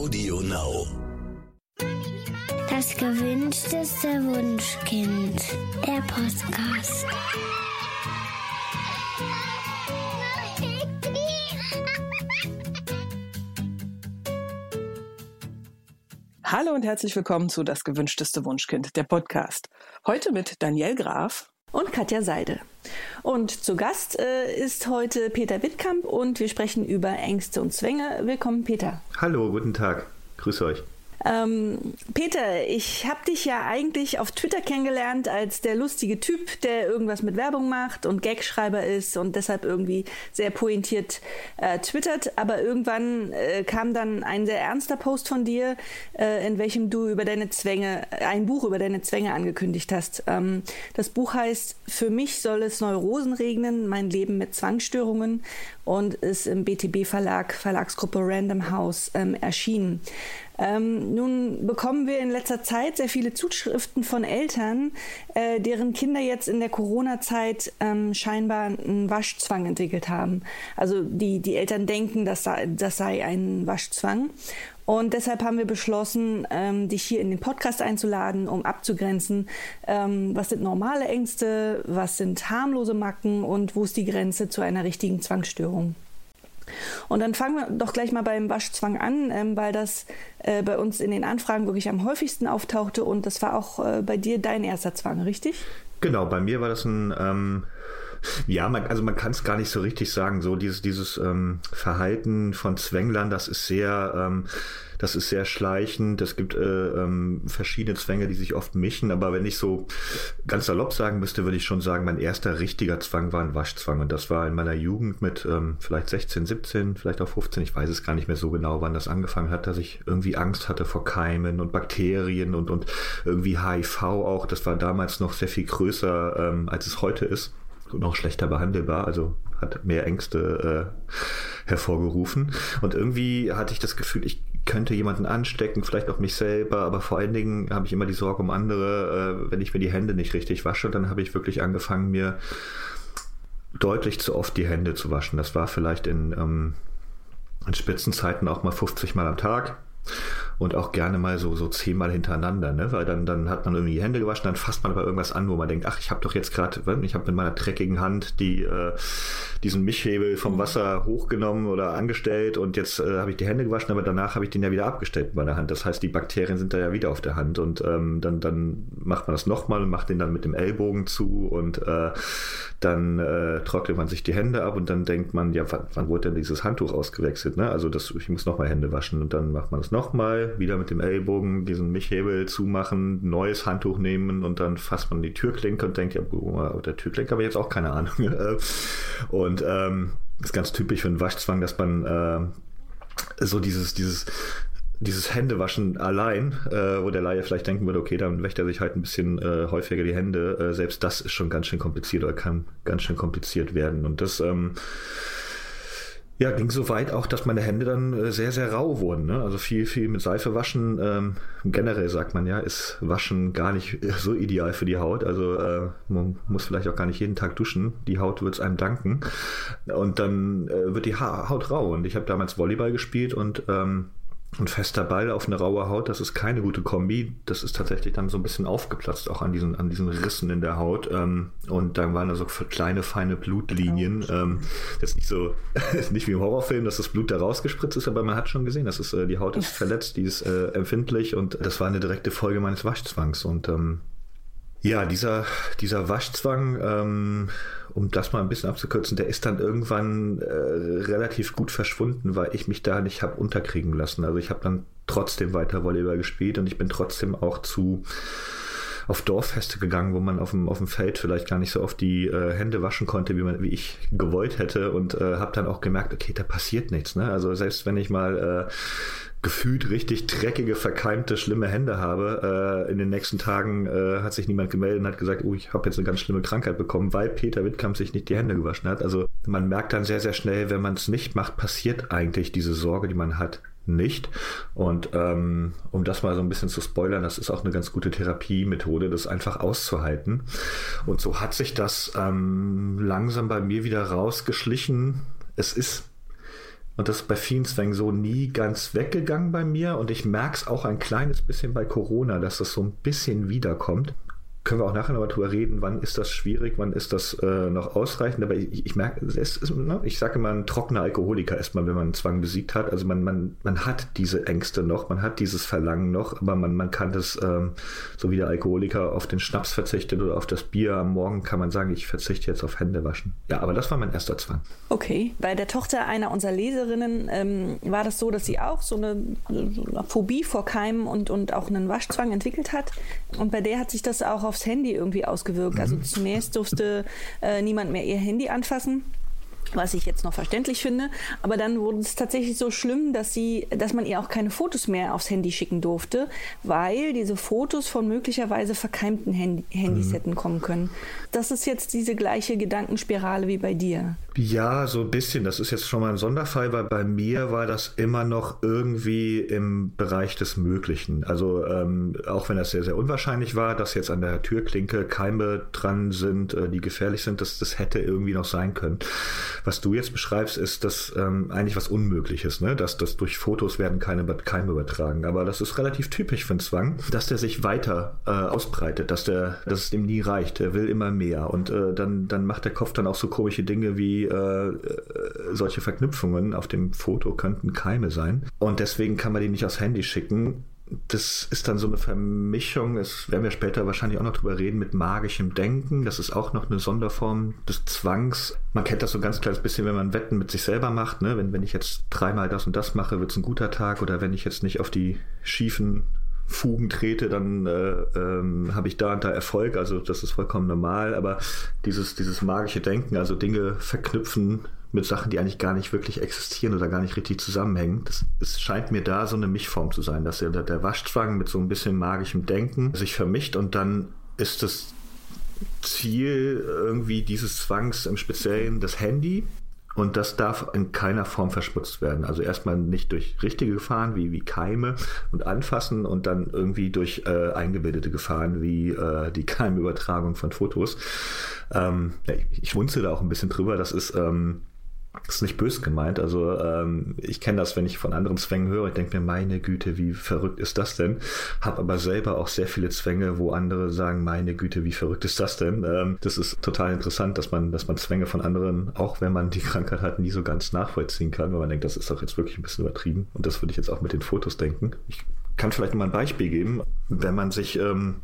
Audio Now. Das gewünschteste Wunschkind. Der Podcast. Hallo und herzlich willkommen zu Das gewünschteste Wunschkind, der Podcast. Heute mit Daniel Graf und Katja Seide. Und zu Gast äh, ist heute Peter Wittkamp und wir sprechen über Ängste und Zwänge. Willkommen, Peter. Hallo, guten Tag. Grüße euch. Ähm, Peter, ich habe dich ja eigentlich auf Twitter kennengelernt als der lustige Typ, der irgendwas mit Werbung macht und Gagschreiber ist und deshalb irgendwie sehr pointiert äh, twittert. Aber irgendwann äh, kam dann ein sehr ernster Post von dir, äh, in welchem du über deine Zwänge, ein Buch über deine Zwänge angekündigt hast. Ähm, das Buch heißt Für mich soll es Neurosen regnen, mein Leben mit Zwangsstörungen und ist im BTB Verlag, Verlagsgruppe Random House ähm, erschienen. Ähm, nun bekommen wir in letzter Zeit sehr viele Zuschriften von Eltern, äh, deren Kinder jetzt in der Corona-Zeit ähm, scheinbar einen Waschzwang entwickelt haben. Also die, die Eltern denken, das sei, das sei ein Waschzwang. Und deshalb haben wir beschlossen, ähm, dich hier in den Podcast einzuladen, um abzugrenzen, ähm, was sind normale Ängste, was sind harmlose Macken und wo ist die Grenze zu einer richtigen Zwangsstörung. Und dann fangen wir doch gleich mal beim Waschzwang an, ähm, weil das äh, bei uns in den Anfragen wirklich am häufigsten auftauchte und das war auch äh, bei dir dein erster Zwang, richtig? Genau, bei mir war das ein ähm, ja, man, also man kann es gar nicht so richtig sagen. So dieses, dieses ähm, Verhalten von Zwänglern, das ist sehr, ähm, das ist sehr schleichend. Es gibt äh, ähm, verschiedene Zwänge, die sich oft mischen. Aber wenn ich so ganz salopp sagen müsste, würde ich schon sagen, mein erster richtiger Zwang war ein Waschzwang. Und das war in meiner Jugend mit ähm, vielleicht 16, 17, vielleicht auch 15. Ich weiß es gar nicht mehr so genau, wann das angefangen hat, dass ich irgendwie Angst hatte vor Keimen und Bakterien und, und irgendwie HIV auch. Das war damals noch sehr viel größer, ähm, als es heute ist noch schlechter behandelbar, also hat mehr Ängste äh, hervorgerufen. Und irgendwie hatte ich das Gefühl, ich könnte jemanden anstecken, vielleicht auch mich selber, aber vor allen Dingen habe ich immer die Sorge um andere, äh, wenn ich mir die Hände nicht richtig wasche, dann habe ich wirklich angefangen, mir deutlich zu oft die Hände zu waschen. Das war vielleicht in, ähm, in Spitzenzeiten auch mal 50 Mal am Tag und auch gerne mal so, so zehnmal hintereinander, ne? Weil dann, dann hat man irgendwie die Hände gewaschen, dann fasst man aber irgendwas an, wo man denkt, ach, ich habe doch jetzt gerade, ich habe mit meiner dreckigen Hand die, äh, diesen Mischhebel vom Wasser hochgenommen oder angestellt und jetzt äh, habe ich die Hände gewaschen, aber danach habe ich den ja wieder abgestellt mit meiner Hand. Das heißt, die Bakterien sind da ja wieder auf der Hand und ähm, dann, dann macht man das nochmal und macht den dann mit dem Ellbogen zu und äh, dann äh, trocknet man sich die Hände ab und dann denkt man, ja, wann, wann wurde denn dieses Handtuch ausgewechselt? Ne? Also das, ich muss nochmal Hände waschen und dann macht man das nochmal wieder mit dem Ellbogen diesen Michhebel zumachen, neues Handtuch nehmen und dann fasst man die Türklinke und denkt, ja, der Türklinke habe ich jetzt auch keine Ahnung. und ähm, ist ganz typisch für einen Waschzwang, dass man äh, so dieses, dieses dieses Händewaschen allein, äh, wo der Laie vielleicht denken würde, okay, dann wäscht er sich halt ein bisschen äh, häufiger die Hände. Äh, selbst das ist schon ganz schön kompliziert oder kann ganz schön kompliziert werden. Und das ähm, ja, ging so weit auch, dass meine Hände dann äh, sehr, sehr rau wurden. Ne? Also viel, viel mit Seife waschen. Ähm, generell sagt man ja, ist Waschen gar nicht so ideal für die Haut. Also äh, man muss vielleicht auch gar nicht jeden Tag duschen. Die Haut wird es einem danken. Und dann äh, wird die ha Haut rau. Und ich habe damals Volleyball gespielt und ähm, ein fester Ball auf eine raue Haut, das ist keine gute Kombi. Das ist tatsächlich dann so ein bisschen aufgeplatzt, auch an diesen, an diesen Rissen in der Haut. Ähm, und dann waren da so kleine, feine Blutlinien. Ähm, das ist nicht so, ist nicht wie im Horrorfilm, dass das Blut da rausgespritzt ist, aber man hat schon gesehen, dass es, äh, die Haut ist verletzt, die ist äh, empfindlich und das war eine direkte Folge meines Waschzwangs. Und ähm, ja, dieser, dieser Waschzwang, ähm, um das mal ein bisschen abzukürzen, der ist dann irgendwann äh, relativ gut verschwunden, weil ich mich da nicht habe unterkriegen lassen. Also ich habe dann trotzdem weiter Volleyball gespielt und ich bin trotzdem auch zu auf Dorffeste gegangen, wo man auf dem, auf dem Feld vielleicht gar nicht so oft die äh, Hände waschen konnte, wie, man, wie ich gewollt hätte und äh, habe dann auch gemerkt, okay, da passiert nichts. Ne? Also selbst wenn ich mal äh, gefühlt richtig dreckige, verkeimte, schlimme Hände habe. Äh, in den nächsten Tagen äh, hat sich niemand gemeldet und hat gesagt, oh, ich habe jetzt eine ganz schlimme Krankheit bekommen, weil Peter Wittkamp sich nicht die Hände gewaschen hat. Also man merkt dann sehr, sehr schnell, wenn man es nicht macht, passiert eigentlich diese Sorge, die man hat, nicht. Und ähm, um das mal so ein bisschen zu spoilern, das ist auch eine ganz gute Therapiemethode, das einfach auszuhalten. Und so hat sich das ähm, langsam bei mir wieder rausgeschlichen. Es ist Und das ist bei vielen Zwängen so nie ganz weggegangen bei mir. Und ich merke es auch ein kleines bisschen bei Corona, dass das so ein bisschen wiederkommt können wir auch nachher noch drüber reden, wann ist das schwierig, wann ist das äh, noch ausreichend. Aber ich, ich merke, es ist, ne? ich sage immer, ein trockener Alkoholiker ist man, wenn man einen Zwang besiegt hat. Also man, man, man hat diese Ängste noch, man hat dieses Verlangen noch, aber man, man kann das, ähm, so wie der Alkoholiker auf den Schnaps verzichtet oder auf das Bier am Morgen, kann man sagen, ich verzichte jetzt auf Händewaschen. Ja, aber das war mein erster Zwang. Okay, bei der Tochter einer unserer Leserinnen ähm, war das so, dass sie auch so eine, so eine Phobie vor Keimen und, und auch einen Waschzwang entwickelt hat. Und bei der hat sich das auch aufs Handy irgendwie ausgewirkt. Also mhm. zunächst durfte äh, niemand mehr ihr Handy anfassen was ich jetzt noch verständlich finde. Aber dann wurde es tatsächlich so schlimm, dass sie, dass man ihr auch keine Fotos mehr aufs Handy schicken durfte, weil diese Fotos von möglicherweise verkeimten Handy Handys mhm. hätten kommen können. Das ist jetzt diese gleiche Gedankenspirale wie bei dir. Ja, so ein bisschen. Das ist jetzt schon mal ein Sonderfall, weil bei mir war das immer noch irgendwie im Bereich des Möglichen. Also ähm, auch wenn das sehr, sehr unwahrscheinlich war, dass jetzt an der Türklinke Keime dran sind, äh, die gefährlich sind, das, das hätte irgendwie noch sein können. Was du jetzt beschreibst, ist das ähm, eigentlich was Unmögliches, ne? dass das durch Fotos werden keine Keime übertragen. Aber das ist relativ typisch für einen Zwang, dass der sich weiter äh, ausbreitet, dass der, dass es dem nie reicht. Er will immer mehr und äh, dann, dann macht der Kopf dann auch so komische Dinge wie äh, äh, solche Verknüpfungen auf dem Foto könnten Keime sein. Und deswegen kann man die nicht aufs Handy schicken das ist dann so eine Vermischung, es werden wir später wahrscheinlich auch noch drüber reden, mit magischem Denken. Das ist auch noch eine Sonderform des Zwangs. Man kennt das so ein ganz kleines bisschen, wenn man Wetten mit sich selber macht. Ne? Wenn, wenn ich jetzt dreimal das und das mache, wird es ein guter Tag. Oder wenn ich jetzt nicht auf die schiefen Fugen trete, dann äh, ähm, habe ich da und da Erfolg. Also das ist vollkommen normal. Aber dieses, dieses magische Denken, also Dinge verknüpfen, mit Sachen, die eigentlich gar nicht wirklich existieren oder gar nicht richtig zusammenhängen. Das, es scheint mir da so eine Mischform zu sein, dass der, der Waschzwang mit so ein bisschen magischem Denken sich vermischt und dann ist das Ziel irgendwie dieses Zwangs im Speziellen das Handy. Und das darf in keiner Form verschmutzt werden. Also erstmal nicht durch richtige Gefahren wie, wie Keime und Anfassen und dann irgendwie durch äh, eingebildete Gefahren wie äh, die Keimübertragung von Fotos. Ähm, ich, ich schmunze da auch ein bisschen drüber. Das ist ähm, das ist nicht bös gemeint. Also ähm, ich kenne das, wenn ich von anderen Zwängen höre. Ich denke mir, meine Güte, wie verrückt ist das denn? Hab aber selber auch sehr viele Zwänge, wo andere sagen, meine Güte, wie verrückt ist das denn? Ähm, das ist total interessant, dass man, dass man Zwänge von anderen, auch wenn man die Krankheit hat, nie so ganz nachvollziehen kann, weil man denkt, das ist doch jetzt wirklich ein bisschen übertrieben. Und das würde ich jetzt auch mit den Fotos denken. Ich kann vielleicht mal ein Beispiel geben, wenn man sich ähm,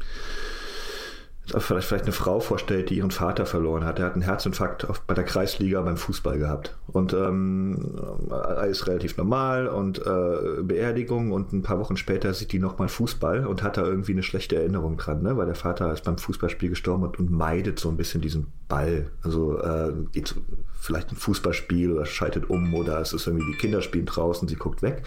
vielleicht, eine Frau vorstellt, die ihren Vater verloren hat. Er hat einen Herzinfarkt auf, bei der Kreisliga beim Fußball gehabt. Und ähm, alles relativ normal und äh, Beerdigung und ein paar Wochen später sieht die nochmal Fußball und hat da irgendwie eine schlechte Erinnerung dran, ne? weil der Vater ist beim Fußballspiel gestorben und, und meidet so ein bisschen diesen Ball. Also äh, geht vielleicht ein Fußballspiel oder schaltet um oder es ist irgendwie die Kinder spielen draußen, sie guckt weg.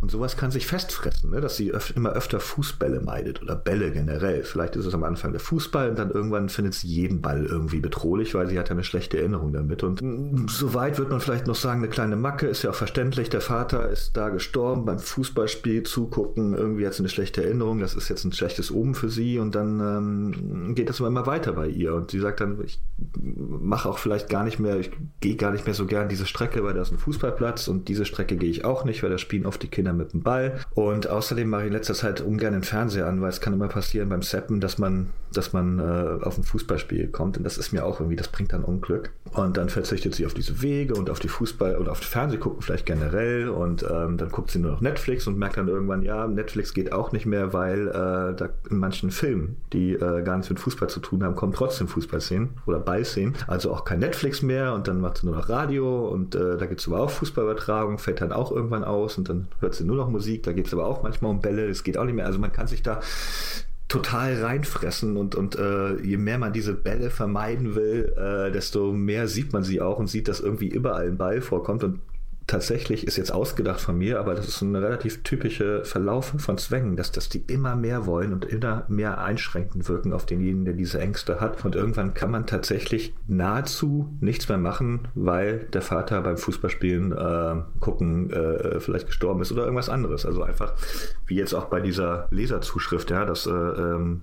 Und sowas kann sich festfressen, ne? dass sie öf immer öfter Fußbälle meidet oder Bälle generell. Vielleicht ist es am Anfang der Fußball und dann irgendwann findet sie jeden Ball irgendwie bedrohlich, weil sie hat ja eine schlechte Erinnerung damit. Und mm, soweit wird man vielleicht noch sagen, eine kleine Macke ist ja auch verständlich. Der Vater ist da gestorben beim Fußballspiel zugucken. Irgendwie hat sie eine schlechte Erinnerung. Das ist jetzt ein schlechtes Oben für sie und dann ähm, geht das immer weiter bei ihr. Und sie sagt dann, ich mache auch vielleicht gar nicht mehr, ich gehe gar nicht mehr so gern diese Strecke, weil da ist ein Fußballplatz und diese Strecke gehe ich auch nicht, weil da spielen oft die Kinder mit dem Ball. Und außerdem mache ich in letzter Zeit ungern den Fernseher an, weil es kann immer passieren beim Seppen, dass man, dass man äh, auf ein Fußballspiel kommt. Und das ist mir auch irgendwie, das bringt dann Unglück. Und dann verzichtet sie auf diese Wege und auf die Fußball oder auf Fernseh gucken vielleicht generell. Und ähm, dann guckt sie nur noch Netflix und merkt dann irgendwann, ja, Netflix geht auch nicht mehr, weil äh, da in manchen Filmen, die äh, gar nichts mit Fußball zu tun haben, kommen trotzdem Fußballszenen oder Ballszenen. Also auch kein Netflix mehr und dann macht sie nur noch Radio und äh, da gibt es aber auch Fußballübertragung, fällt dann auch irgendwann aus und dann hört sie nur noch Musik, da geht es aber auch manchmal um Bälle, es geht auch nicht mehr. Also man kann sich da total reinfressen und, und äh, je mehr man diese Bälle vermeiden will, äh, desto mehr sieht man sie auch und sieht, dass irgendwie überall ein Ball vorkommt und tatsächlich ist jetzt ausgedacht von mir, aber das ist eine relativ typische Verlaufen von Zwängen, dass, dass die immer mehr wollen und immer mehr einschränkend wirken auf denjenigen, der diese Ängste hat. Und irgendwann kann man tatsächlich nahezu nichts mehr machen, weil der Vater beim Fußballspielen äh, gucken äh, vielleicht gestorben ist oder irgendwas anderes. Also einfach, wie jetzt auch bei dieser Leserzuschrift, ja, dass äh, ähm,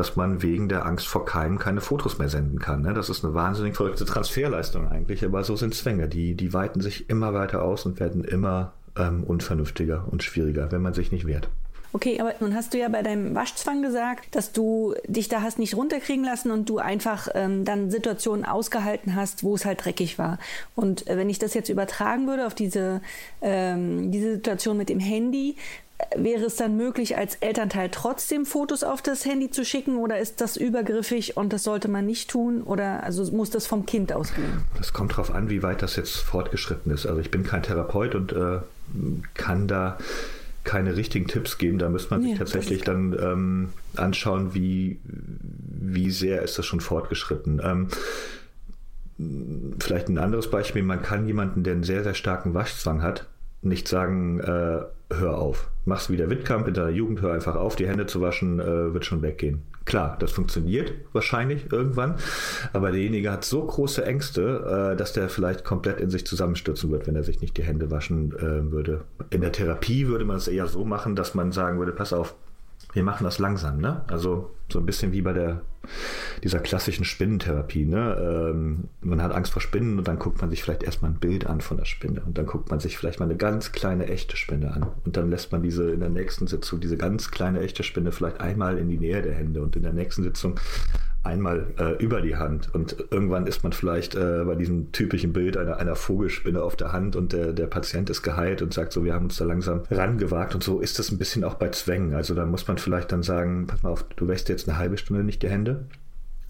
dass man wegen der Angst vor Keimen keine Fotos mehr senden kann. Ne? Das ist eine wahnsinnig verrückte Transferleistung eigentlich, aber so sind Zwänge. Die, die weiten sich immer weiter aus und werden immer ähm, unvernünftiger und schwieriger, wenn man sich nicht wehrt. Okay, aber nun hast du ja bei deinem Waschzwang gesagt, dass du dich da hast nicht runterkriegen lassen und du einfach ähm, dann Situationen ausgehalten hast, wo es halt dreckig war. Und äh, wenn ich das jetzt übertragen würde auf diese, ähm, diese Situation mit dem Handy, wäre es dann möglich, als Elternteil trotzdem Fotos auf das Handy zu schicken oder ist das übergriffig und das sollte man nicht tun oder also muss das vom Kind ausgehen? Das kommt darauf an, wie weit das jetzt fortgeschritten ist. Also ich bin kein Therapeut und äh, kann da keine richtigen Tipps geben. Da müsste man sich ja, tatsächlich dann ähm, anschauen, wie, wie sehr ist das schon fortgeschritten. Ähm, vielleicht ein anderes Beispiel, man kann jemanden, der einen sehr, sehr starken Waschzwang hat, nicht sagen, äh, hör auf. Machst wieder Wittkamp in deiner Jugend, hör einfach auf, die Hände zu waschen, äh, wird schon weggehen. Klar, das funktioniert wahrscheinlich irgendwann, aber derjenige hat so große Ängste, äh, dass der vielleicht komplett in sich zusammenstürzen wird, wenn er sich nicht die Hände waschen äh, würde. In der Therapie würde man es eher so machen, dass man sagen würde, pass auf, wir machen das langsam, ne? Also so ein bisschen wie bei der dieser klassischen Spinnentherapie, ne? Ähm, man hat Angst vor Spinnen und dann guckt man sich vielleicht erstmal ein Bild an von der Spinne und dann guckt man sich vielleicht mal eine ganz kleine echte Spinne an und dann lässt man diese in der nächsten Sitzung diese ganz kleine echte Spinne vielleicht einmal in die Nähe der Hände und in der nächsten Sitzung einmal äh, über die Hand. Und irgendwann ist man vielleicht äh, bei diesem typischen Bild einer, einer Vogelspinne auf der Hand und der, der Patient ist geheilt und sagt so, wir haben uns da langsam rangewagt. Und so ist das ein bisschen auch bei Zwängen. Also da muss man vielleicht dann sagen, pass mal auf, du wäschst jetzt eine halbe Stunde nicht die Hände.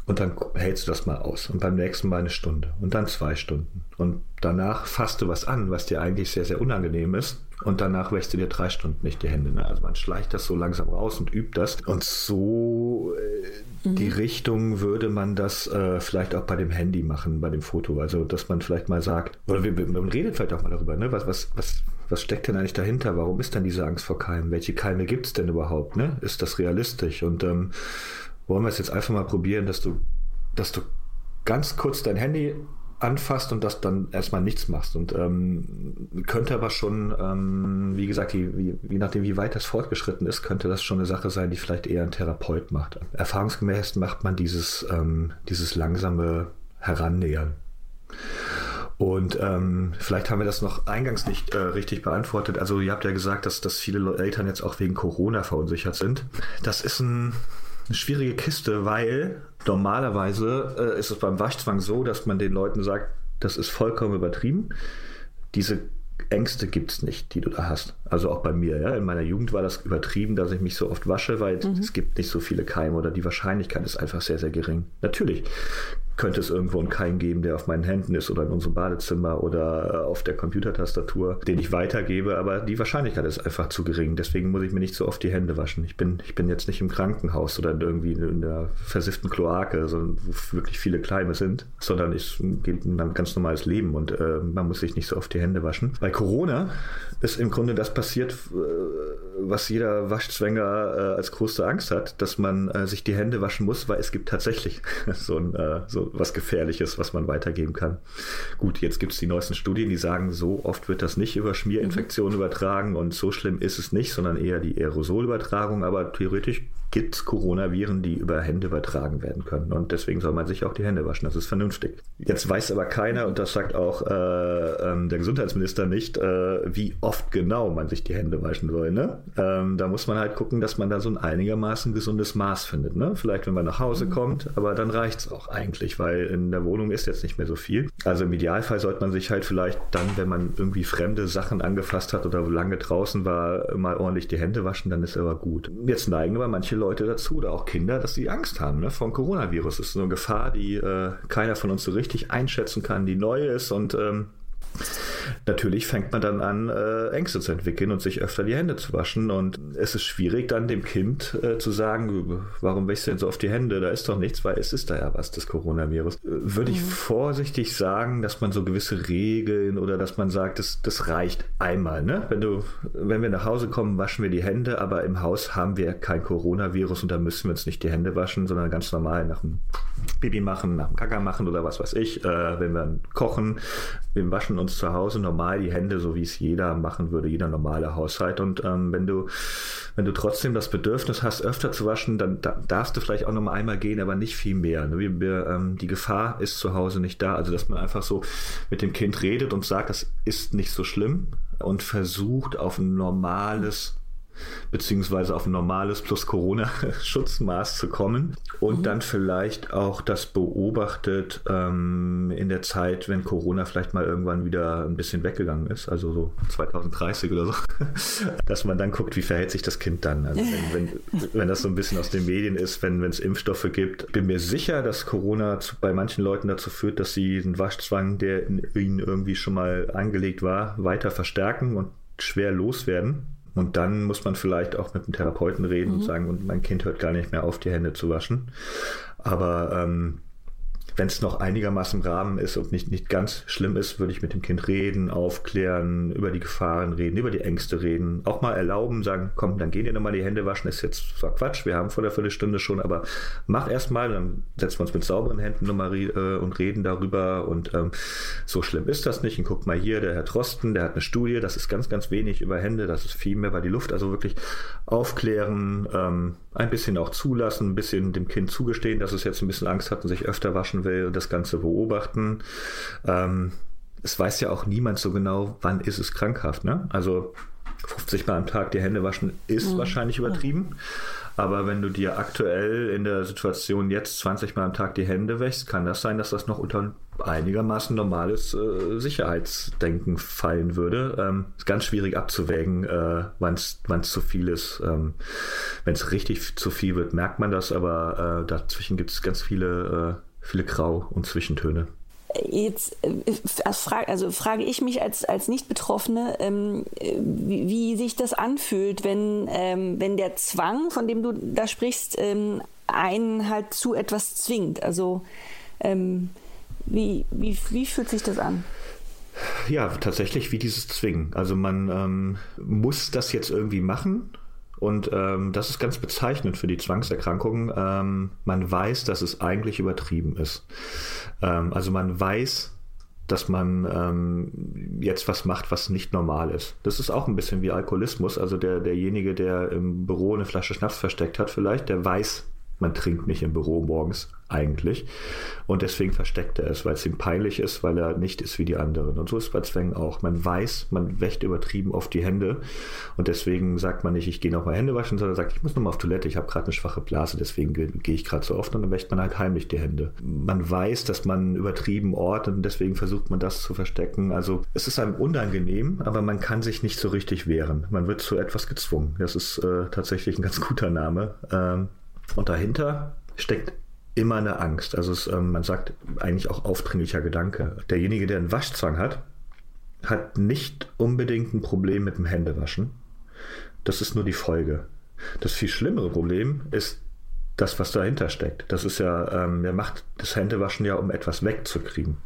Und dann hältst du das mal aus. Und beim nächsten Mal eine Stunde. Und dann zwei Stunden. Und danach fasst du was an, was dir eigentlich sehr, sehr unangenehm ist. Und danach wäschst du dir drei Stunden nicht die Hände. Ne? Also man schleicht das so langsam raus und übt das. Und so äh, mhm. die Richtung würde man das äh, vielleicht auch bei dem Handy machen, bei dem Foto. Also dass man vielleicht mal sagt, oder wir, man redet vielleicht auch mal darüber, ne? was, was, was, was steckt denn eigentlich dahinter? Warum ist denn diese Angst vor Keimen? Welche Keime gibt es denn überhaupt? Ne? Ist das realistisch? Und ähm, wollen wir es jetzt einfach mal probieren, dass du, dass du ganz kurz dein Handy anfasst und das dann erstmal nichts machst. Und ähm, könnte aber schon, ähm, wie gesagt, je, wie, je nachdem, wie weit das fortgeschritten ist, könnte das schon eine Sache sein, die vielleicht eher ein Therapeut macht. Erfahrungsgemäß macht man dieses, ähm, dieses langsame Herannähern. Und ähm, vielleicht haben wir das noch eingangs nicht äh, richtig beantwortet. Also ihr habt ja gesagt, dass, dass viele Eltern jetzt auch wegen Corona verunsichert sind. Das ist ein eine schwierige Kiste, weil normalerweise äh, ist es beim Waschzwang so, dass man den Leuten sagt, das ist vollkommen übertrieben. Diese Ängste gibt es nicht, die du da hast. Also auch bei mir. Ja? In meiner Jugend war das übertrieben, dass ich mich so oft wasche, weil mhm. es gibt nicht so viele Keime oder die Wahrscheinlichkeit ist einfach sehr, sehr gering. Natürlich könnte es irgendwo einen Keim geben, der auf meinen Händen ist oder in unserem Badezimmer oder auf der Computertastatur, den ich weitergebe, aber die Wahrscheinlichkeit ist einfach zu gering. Deswegen muss ich mir nicht so oft die Hände waschen. Ich bin, ich bin jetzt nicht im Krankenhaus oder irgendwie in einer versifften Kloake, wo wirklich viele Keime sind, sondern es geht ein ganz normales Leben und äh, man muss sich nicht so oft die Hände waschen. Bei Corona ist im Grunde das passiert, äh, was jeder Waschzwänger äh, als größte Angst hat, dass man äh, sich die Hände waschen muss, weil es gibt tatsächlich so ein äh, so was Gefährliches, was man weitergeben kann. Gut, jetzt gibt es die neuesten Studien, die sagen, so oft wird das nicht über Schmierinfektionen mhm. übertragen und so schlimm ist es nicht, sondern eher die Aerosolübertragung. Aber theoretisch gibt es Coronaviren, die über Hände übertragen werden können. Und deswegen soll man sich auch die Hände waschen. Das ist vernünftig. Jetzt weiß aber keiner, und das sagt auch äh, äh, der Gesundheitsminister nicht, äh, wie oft genau man sich die Hände waschen soll. Ne? Ähm, da muss man halt gucken, dass man da so ein einigermaßen gesundes Maß findet. Ne? Vielleicht, wenn man nach Hause mhm. kommt, aber dann reicht es auch eigentlich, weil in der Wohnung ist jetzt nicht mehr so viel. Also im Idealfall sollte man sich halt vielleicht dann, wenn man irgendwie fremde Sachen angefasst hat oder lange draußen war, mal ordentlich die Hände waschen, dann ist aber gut. Jetzt neigen aber manche Leute dazu oder auch Kinder, dass sie Angst haben ne, vom Coronavirus. Das ist eine Gefahr, die äh, keiner von uns so richtig einschätzen kann, die neu ist und ähm, Natürlich fängt man dann an, äh, Ängste zu entwickeln und sich öfter die Hände zu waschen. Und es ist schwierig, dann dem Kind äh, zu sagen, warum wäschst du denn so oft die Hände? Da ist doch nichts, weil es ist da ja was, das Coronavirus. Äh, würde ich mhm. vorsichtig sagen, dass man so gewisse Regeln oder dass man sagt, das, das reicht einmal. Ne? Wenn, du, wenn wir nach Hause kommen, waschen wir die Hände, aber im Haus haben wir kein Coronavirus und da müssen wir uns nicht die Hände waschen, sondern ganz normal nach dem Baby machen, nach dem Kacker machen oder was weiß ich. Äh, wenn wir kochen, wir waschen uns zu Hause normal die Hände, so wie es jeder machen würde, jeder normale Haushalt. Und ähm, wenn du, wenn du trotzdem das Bedürfnis hast, öfter zu waschen, dann da, darfst du vielleicht auch noch mal einmal gehen, aber nicht viel mehr. Ne? Wir, wir, ähm, die Gefahr ist zu Hause nicht da. Also dass man einfach so mit dem Kind redet und sagt, das ist nicht so schlimm und versucht auf ein normales beziehungsweise auf ein normales plus Corona-Schutzmaß zu kommen und mhm. dann vielleicht auch das beobachtet ähm, in der Zeit, wenn Corona vielleicht mal irgendwann wieder ein bisschen weggegangen ist, also so 2030 oder so, dass man dann guckt, wie verhält sich das Kind dann. Also wenn, wenn, wenn das so ein bisschen aus den Medien ist, wenn es Impfstoffe gibt, bin mir sicher, dass Corona zu, bei manchen Leuten dazu führt, dass sie den Waschzwang, der in ihnen irgendwie schon mal angelegt war, weiter verstärken und schwer loswerden. Und dann muss man vielleicht auch mit dem Therapeuten reden mhm. und sagen, und mein Kind hört gar nicht mehr auf, die Hände zu waschen. Aber ähm, wenn es noch einigermaßen im Rahmen ist und nicht, nicht ganz schlimm ist, würde ich mit dem Kind reden, aufklären, über die Gefahren reden, über die Ängste reden, auch mal erlauben, sagen, komm, dann gehen dir nochmal die Hände waschen, ist jetzt zwar Quatsch, wir haben vor der Viertelstunde schon, aber mach erst mal, dann setzen wir uns mit sauberen Händen nochmal äh, und reden darüber. Und ähm, so schlimm ist das nicht. Und guck mal hier, der Herr Trosten, der hat eine Studie, das ist ganz, ganz wenig über Hände, das ist viel mehr bei die Luft, also wirklich aufklären, ähm, ein bisschen auch zulassen, ein bisschen dem Kind zugestehen, dass es jetzt ein bisschen Angst hat und sich öfter waschen will und das Ganze beobachten. Ähm, es weiß ja auch niemand so genau, wann ist es krankhaft. Ne? Also 50 Mal am Tag die Hände waschen ist mhm. wahrscheinlich übertrieben. Aber wenn du dir aktuell in der Situation jetzt 20 Mal am Tag die Hände wäschst, kann das sein, dass das noch unter einigermaßen normales äh, Sicherheitsdenken fallen würde. Ähm, ist ganz schwierig abzuwägen, äh, wann es zu viel ist. Ähm, wenn es richtig zu viel wird, merkt man das, aber äh, dazwischen gibt es ganz viele, äh, viele Grau- und Zwischentöne. Jetzt äh, also frage ich mich als, als Nicht-Betroffene, ähm, wie, wie, sich das anfühlt, wenn, ähm, wenn der Zwang, von dem du da sprichst, ähm, einen halt zu etwas zwingt. Also ähm, wie, wie, wie fühlt sich das an? Ja, tatsächlich wie dieses Zwingen. Also man ähm, muss das jetzt irgendwie machen und ähm, das ist ganz bezeichnend für die Zwangserkrankungen. Ähm, man weiß, dass es eigentlich übertrieben ist. Ähm, also man weiß, dass man ähm, jetzt was macht, was nicht normal ist. Das ist auch ein bisschen wie Alkoholismus. Also der, derjenige, der im Büro eine Flasche Schnaps versteckt hat, vielleicht, der weiß, man trinkt nicht im Büro morgens eigentlich. Und deswegen versteckt er es, weil es ihm peinlich ist, weil er nicht ist wie die anderen. Und so ist es bei Zwängen auch. Man weiß, man wächt übertrieben oft die Hände. Und deswegen sagt man nicht, ich gehe noch mal Hände waschen, sondern sagt, ich muss noch mal auf Toilette, ich habe gerade eine schwache Blase, deswegen gehe ich gerade so oft. Und dann wächt man halt heimlich die Hände. Man weiß, dass man übertrieben ortet und deswegen versucht man das zu verstecken. Also es ist einem unangenehm, aber man kann sich nicht so richtig wehren. Man wird zu etwas gezwungen. Das ist äh, tatsächlich ein ganz guter Name. Ähm, und dahinter steckt immer eine Angst. Also es, ähm, man sagt eigentlich auch aufdringlicher Gedanke. Derjenige, der einen Waschzwang hat, hat nicht unbedingt ein Problem mit dem Händewaschen. Das ist nur die Folge. Das viel schlimmere Problem ist das, was dahinter steckt. Das ist ja, ähm, er macht das Händewaschen ja, um etwas wegzukriegen.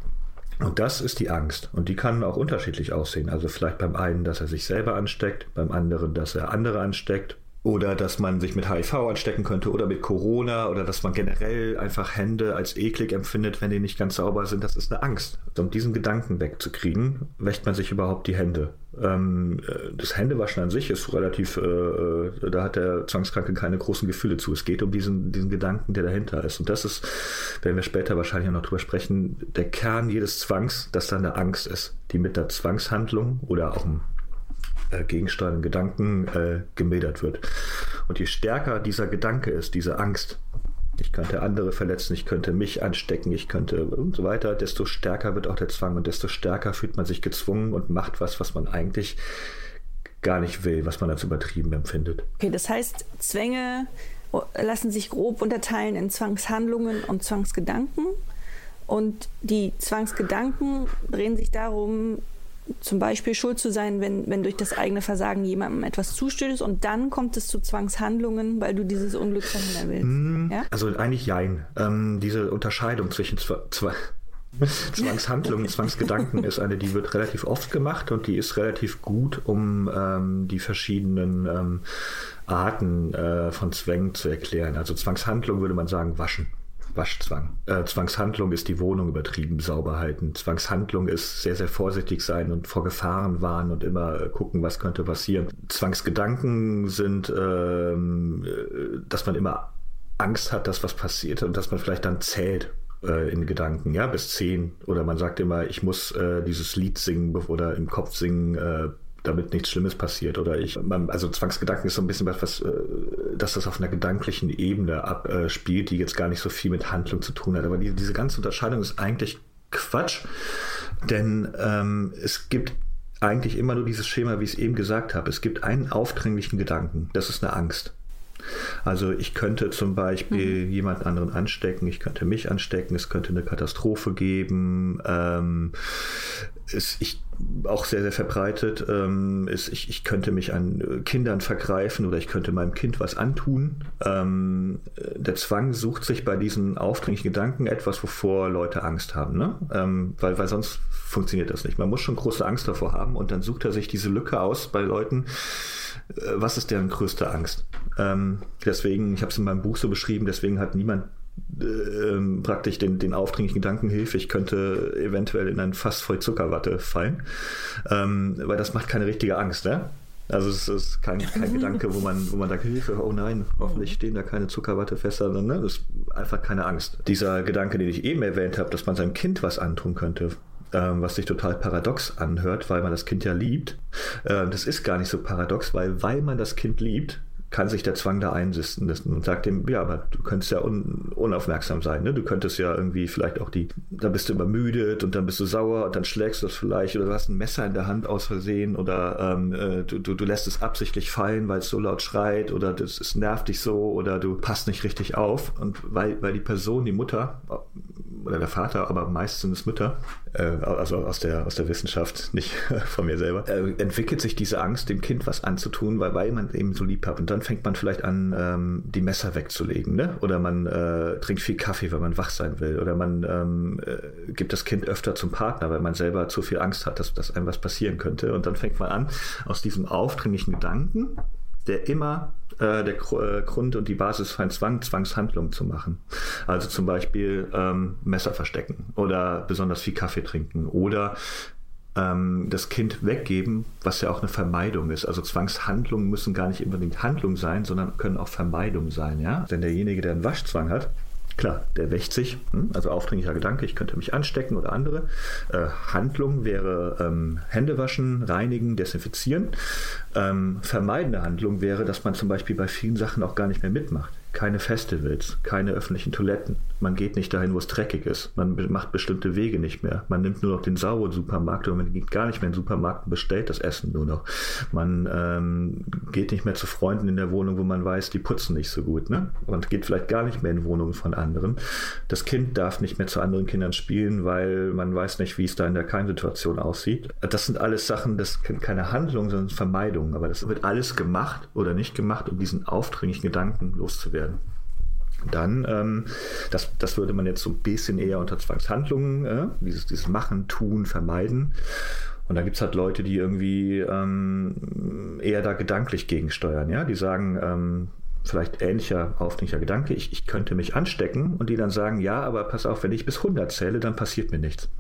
Und das ist die Angst. Und die kann auch unterschiedlich aussehen. Also vielleicht beim einen, dass er sich selber ansteckt, beim anderen, dass er andere ansteckt, oder dass man sich mit HIV anstecken könnte oder mit Corona oder dass man generell einfach Hände als eklig empfindet, wenn die nicht ganz sauber sind. Das ist eine Angst. Um diesen Gedanken wegzukriegen, wäscht man sich überhaupt die Hände. Ähm, äh, das Händewaschen an sich ist relativ, äh, äh, da hat der Zwangskranke keine großen Gefühle zu. Es geht um diesen, diesen Gedanken, der dahinter ist. Und das ist, werden wir später wahrscheinlich noch drüber sprechen, der Kern jedes Zwangs, dass da eine Angst ist, die mit der Zwangshandlung oder auch einem äh, Gegenstand, Gedanken äh, gemildert wird. Und je stärker dieser Gedanke ist, diese Angst, ich könnte andere verletzen, ich könnte mich anstecken, ich könnte und so weiter, desto stärker wird auch der Zwang und desto stärker fühlt man sich gezwungen und macht was, was man eigentlich gar nicht will, was man als übertrieben empfindet. Okay, das heißt, Zwänge lassen sich grob unterteilen in Zwangshandlungen und Zwangsgedanken. Und die Zwangsgedanken drehen sich darum, zum Beispiel schuld zu sein, wenn, wenn durch das eigene Versagen jemandem etwas zustößt und dann kommt es zu Zwangshandlungen, weil du dieses Unglück verhindern willst. Mm, ja? Also eigentlich jein. Ähm, diese Unterscheidung zwischen zwei, Zwangshandlungen, Zwangsgedanken ist eine, die wird relativ oft gemacht und die ist relativ gut, um ähm, die verschiedenen ähm, Arten äh, von Zwängen zu erklären. Also Zwangshandlung würde man sagen, waschen. Waschzwang. Äh, Zwangshandlung ist die Wohnung übertrieben sauber halten. Zwangshandlung ist sehr, sehr vorsichtig sein und vor Gefahren warnen und immer äh, gucken, was könnte passieren. Zwangsgedanken sind, ähm, äh, dass man immer Angst hat, dass was passiert und dass man vielleicht dann zählt äh, in Gedanken, ja, bis zehn. Oder man sagt immer, ich muss äh, dieses Lied singen oder im Kopf singen, damit nichts Schlimmes passiert. Oder ich, also Zwangsgedanken ist so ein bisschen was, was äh, dass das auf einer gedanklichen Ebene abspielt, die jetzt gar nicht so viel mit Handlung zu tun hat. Aber die, diese ganze Unterscheidung ist eigentlich Quatsch, denn ähm, es gibt eigentlich immer nur dieses Schema, wie ich es eben gesagt habe. Es gibt einen aufdringlichen Gedanken, das ist eine Angst. Also ich könnte zum Beispiel mhm. jemand anderen anstecken, ich könnte mich anstecken, es könnte eine Katastrophe geben. Ähm, es, ich auch sehr, sehr verbreitet ähm, ist, ich, ich könnte mich an Kindern vergreifen oder ich könnte meinem Kind was antun. Ähm, der Zwang sucht sich bei diesen aufdringlichen Gedanken etwas, wovor Leute Angst haben, ne? Ähm, weil, weil sonst funktioniert das nicht. Man muss schon große Angst davor haben und dann sucht er sich diese Lücke aus bei Leuten. Äh, was ist deren größte Angst? Ähm, deswegen, ich habe es in meinem Buch so beschrieben, deswegen hat niemand ähm, praktisch den, den aufdringlichen Gedanken hilft, ich könnte eventuell in ein Fass voll Zuckerwatte fallen, ähm, weil das macht keine richtige Angst, ne? Also es ist kein, kein Gedanke, wo man, wo man sagt, Hilfe, oh nein, hoffentlich stehen da keine Zuckerwattefässer, sondern ne? das ist einfach keine Angst. Dieser Gedanke, den ich eben erwähnt habe, dass man seinem Kind was antun könnte, was sich total paradox anhört, weil man das Kind ja liebt, äh, das ist gar nicht so paradox, weil weil man das Kind liebt, kann sich der Zwang da einsisten und sagt dem, ja, aber du könntest ja un, unaufmerksam sein, ne? Du könntest ja irgendwie vielleicht auch die, da bist du übermüdet und dann bist du sauer und dann schlägst du es vielleicht oder du hast ein Messer in der Hand aus Versehen oder ähm, äh, du, du, du lässt es absichtlich fallen, weil es so laut schreit oder das, es nervt dich so oder du passt nicht richtig auf und weil, weil die Person, die Mutter oder der Vater, aber meist sind es Mütter, äh, also aus der, aus der Wissenschaft, nicht von mir selber, äh, entwickelt sich diese Angst, dem Kind was anzutun, weil, weil man eben so lieb hat. Und dann fängt man vielleicht an, ähm, die Messer wegzulegen, ne? Oder man äh, trinkt viel Kaffee, weil man wach sein will. Oder man ähm, äh, gibt das Kind öfter zum Partner, weil man selber zu viel Angst hat, dass, dass einem was passieren könnte. Und dann fängt man an, aus diesem aufdringlichen Gedanken, der immer äh, der äh, Grund und die Basis für einen Zwang, Zwangshandlung zu machen. Also zum Beispiel ähm, Messer verstecken oder besonders viel Kaffee trinken oder ähm, das Kind weggeben, was ja auch eine Vermeidung ist. Also Zwangshandlungen müssen gar nicht unbedingt Handlung sein, sondern können auch Vermeidung sein. Ja? Denn derjenige, der einen Waschzwang hat, Klar, der wächt sich, hm, also aufdringlicher Gedanke, ich könnte mich anstecken oder andere. Äh, Handlung wäre ähm, Hände waschen, reinigen, desinfizieren. Ähm, vermeidende Handlung wäre, dass man zum Beispiel bei vielen Sachen auch gar nicht mehr mitmacht keine Festivals, keine öffentlichen Toiletten. Man geht nicht dahin, wo es dreckig ist. Man macht bestimmte Wege nicht mehr. Man nimmt nur noch den sauren Supermarkt oder man geht gar nicht mehr in den Supermarkt und bestellt das Essen nur noch. Man ähm, geht nicht mehr zu Freunden in der Wohnung, wo man weiß, die putzen nicht so gut. Ne? Und geht vielleicht gar nicht mehr in Wohnungen von anderen. Das Kind darf nicht mehr zu anderen Kindern spielen, weil man weiß nicht, wie es da in der Keimsituation aussieht. Das sind alles Sachen, das sind keine Handlungen, sondern Vermeidungen. Aber das wird alles gemacht oder nicht gemacht, um diesen aufdringlichen Gedanken loszuwerden werden. Dann, ähm, das, das würde man jetzt so ein bisschen eher unter Zwangshandlungen, äh, dieses, dieses Machen, Tun, Vermeiden. Und da gibt es halt Leute, die irgendwie ähm, eher da gedanklich gegensteuern, ja, die sagen, ähm, vielleicht ähnlicher aufdringlicher Gedanke, ich, ich könnte mich anstecken und die dann sagen, ja, aber pass auf, wenn ich bis 100 zähle, dann passiert mir nichts.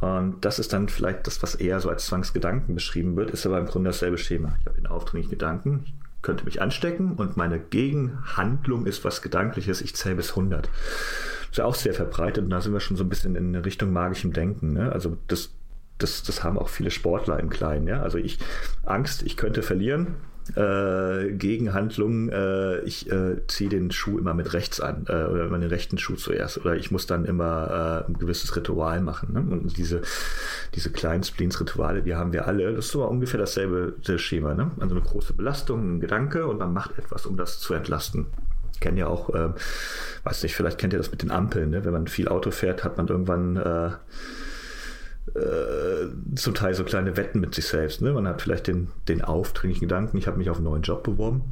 Und das ist dann vielleicht das, was eher so als Zwangsgedanken beschrieben wird, ist aber im Grunde dasselbe Schema. Ich habe den aufdringlichen Gedanken, könnte mich anstecken und meine Gegenhandlung ist was Gedankliches, ich zähle bis 100. Das ist ja auch sehr verbreitet und da sind wir schon so ein bisschen in Richtung magischem Denken. Ne? Also das, das, das haben auch viele Sportler im Kleinen. Ja? Also ich Angst, ich könnte verlieren, äh, Gegenhandlung, äh, ich äh, ziehe den Schuh immer mit rechts an äh, oder immer den rechten Schuh zuerst oder ich muss dann immer äh, ein gewisses Ritual machen. Ne? Und diese, diese kleinen Spleens-Rituale, die haben wir alle. Das ist so ungefähr dasselbe Schema. Ne? Also eine große Belastung, ein Gedanke und man macht etwas, um das zu entlasten. Ich kenne ja auch, äh, weiß nicht, vielleicht kennt ihr das mit den Ampeln. Ne? Wenn man viel Auto fährt, hat man irgendwann äh, äh, zum Teil so kleine Wetten mit sich selbst. Ne? Man hat vielleicht den, den aufdringlichen Gedanken, ich habe mich auf einen neuen Job beworben.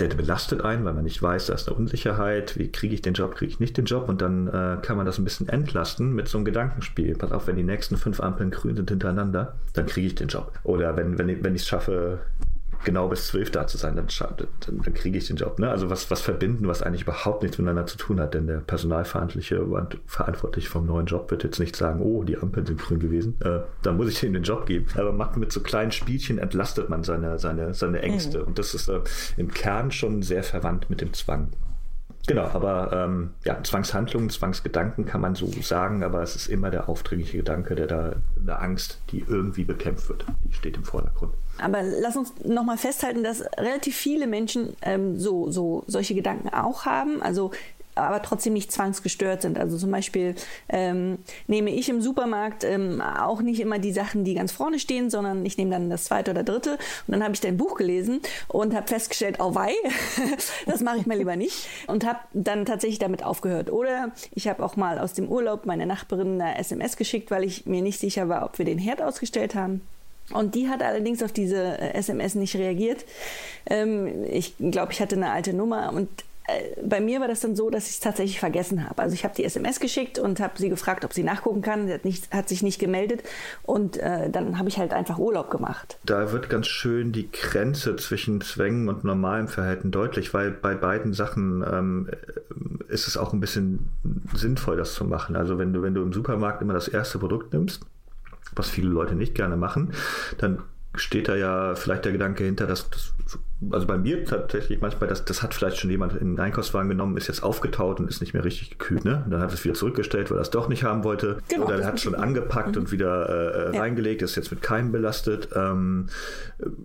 Der belastet einen, weil man nicht weiß, da ist eine Unsicherheit, wie kriege ich den Job, kriege ich nicht den Job und dann äh, kann man das ein bisschen entlasten mit so einem Gedankenspiel. Pass auf, wenn die nächsten fünf Ampeln grün sind hintereinander, dann kriege ich den Job. Oder wenn, wenn, wenn ich es schaffe, genau bis zwölf da zu sein, dann, dann, dann kriege ich den Job. Ne? Also was, was verbinden, was eigentlich überhaupt nichts miteinander zu tun hat. Denn der Personalverantwortliche Verantwortliche vom neuen Job wird jetzt nicht sagen, oh, die Ampeln sind grün gewesen, äh, dann muss ich ihm den Job geben. Aber macht mit so kleinen Spielchen entlastet man seine, seine, seine Ängste. Mhm. Und das ist äh, im Kern schon sehr verwandt mit dem Zwang. Genau, aber ähm, ja, Zwangshandlungen, Zwangsgedanken kann man so sagen, aber es ist immer der aufdringliche Gedanke, der da eine Angst, die irgendwie bekämpft wird, die steht im Vordergrund. Aber lass uns nochmal festhalten, dass relativ viele Menschen ähm, so, so solche Gedanken auch haben. Also aber trotzdem nicht zwangsgestört sind. Also zum Beispiel ähm, nehme ich im Supermarkt ähm, auch nicht immer die Sachen, die ganz vorne stehen, sondern ich nehme dann das zweite oder dritte und dann habe ich dein Buch gelesen und habe festgestellt, oh wei, das mache ich mal lieber nicht und habe dann tatsächlich damit aufgehört. Oder ich habe auch mal aus dem Urlaub meine Nachbarin eine SMS geschickt, weil ich mir nicht sicher war, ob wir den Herd ausgestellt haben. Und die hat allerdings auf diese SMS äh, nicht reagiert. Ähm, ich glaube, ich hatte eine alte Nummer und äh, bei mir war das dann so, dass ich es tatsächlich vergessen habe. Also ich habe die SMS geschickt und habe sie gefragt, ob sie nachgucken kann. Sie hat, nicht, hat sich nicht gemeldet und äh, dann habe ich halt einfach Urlaub gemacht. Da wird ganz schön die Grenze zwischen Zwängen und normalem Verhalten deutlich, weil bei beiden Sachen ähm, ist es auch ein bisschen sinnvoll, das zu machen. Also wenn du, wenn du im Supermarkt immer das erste Produkt nimmst, was viele Leute nicht gerne machen, dann steht da ja vielleicht der Gedanke hinter, dass das, also bei mir tatsächlich manchmal, das, das hat vielleicht schon jemand in den Einkaufswagen genommen, ist jetzt aufgetaut und ist nicht mehr richtig gekühlt, ne? Und dann hat es wieder zurückgestellt, weil er es doch nicht haben wollte. Genau, Oder er hat es schon angepackt mhm. und wieder äh, ja. reingelegt, ist jetzt mit Keimen belastet. Ähm,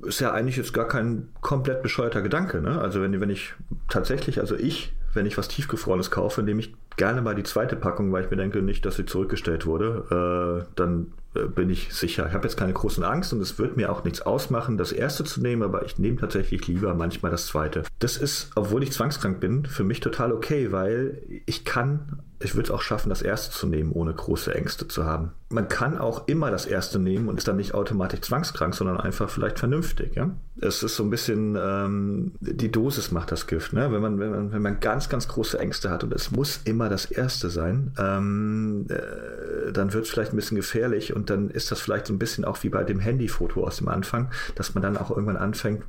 ist ja eigentlich jetzt gar kein komplett bescheuerter Gedanke, ne? Also wenn, wenn ich tatsächlich, also ich, wenn ich was Tiefgefrorenes kaufe, nehme ich gerne mal die zweite Packung, weil ich mir denke nicht, dass sie zurückgestellt wurde. Äh, dann bin ich sicher. Ich habe jetzt keine großen Angst und es wird mir auch nichts ausmachen, das erste zu nehmen, aber ich nehme tatsächlich lieber manchmal das zweite. Das ist, obwohl ich zwangskrank bin, für mich total okay, weil ich kann ich würde es auch schaffen, das erste zu nehmen, ohne große Ängste zu haben. Man kann auch immer das erste nehmen und ist dann nicht automatisch zwangskrank, sondern einfach vielleicht vernünftig. Ja? Es ist so ein bisschen, ähm, die Dosis macht das Gift. Ne? Wenn, man, wenn, man, wenn man ganz, ganz große Ängste hat und es muss immer das erste sein, ähm, äh, dann wird es vielleicht ein bisschen gefährlich und dann ist das vielleicht so ein bisschen auch wie bei dem Handyfoto aus dem Anfang, dass man dann auch irgendwann anfängt,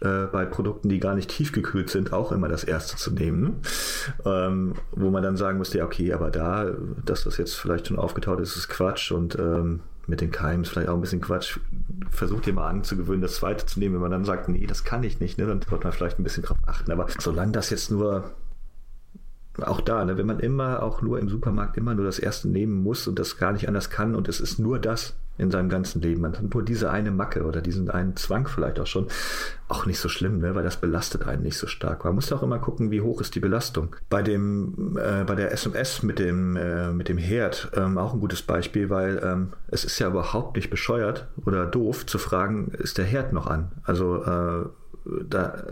äh, bei Produkten, die gar nicht tiefgekühlt sind, auch immer das erste zu nehmen. Ähm, wo man dann sagen müsste, ja, okay, aber da, dass das jetzt vielleicht schon aufgetaut ist, ist Quatsch und ähm, mit den Keimen ist vielleicht auch ein bisschen Quatsch. Versucht ihr mal anzugewöhnen, das zweite zu nehmen. Wenn man dann sagt, nee, das kann ich nicht, ne, dann sollte man vielleicht ein bisschen drauf achten. Aber solange das jetzt nur auch da, ne, wenn man immer auch nur im Supermarkt immer nur das erste nehmen muss und das gar nicht anders kann und es ist nur das, in seinem ganzen Leben. Man hat nur diese eine Macke oder diesen einen Zwang vielleicht auch schon. Auch nicht so schlimm, ne? weil das belastet einen nicht so stark. Man muss auch immer gucken, wie hoch ist die Belastung. Bei dem, äh, bei der SMS mit dem, äh, mit dem Herd ähm, auch ein gutes Beispiel, weil ähm, es ist ja überhaupt nicht bescheuert oder doof zu fragen, ist der Herd noch an? Also äh, da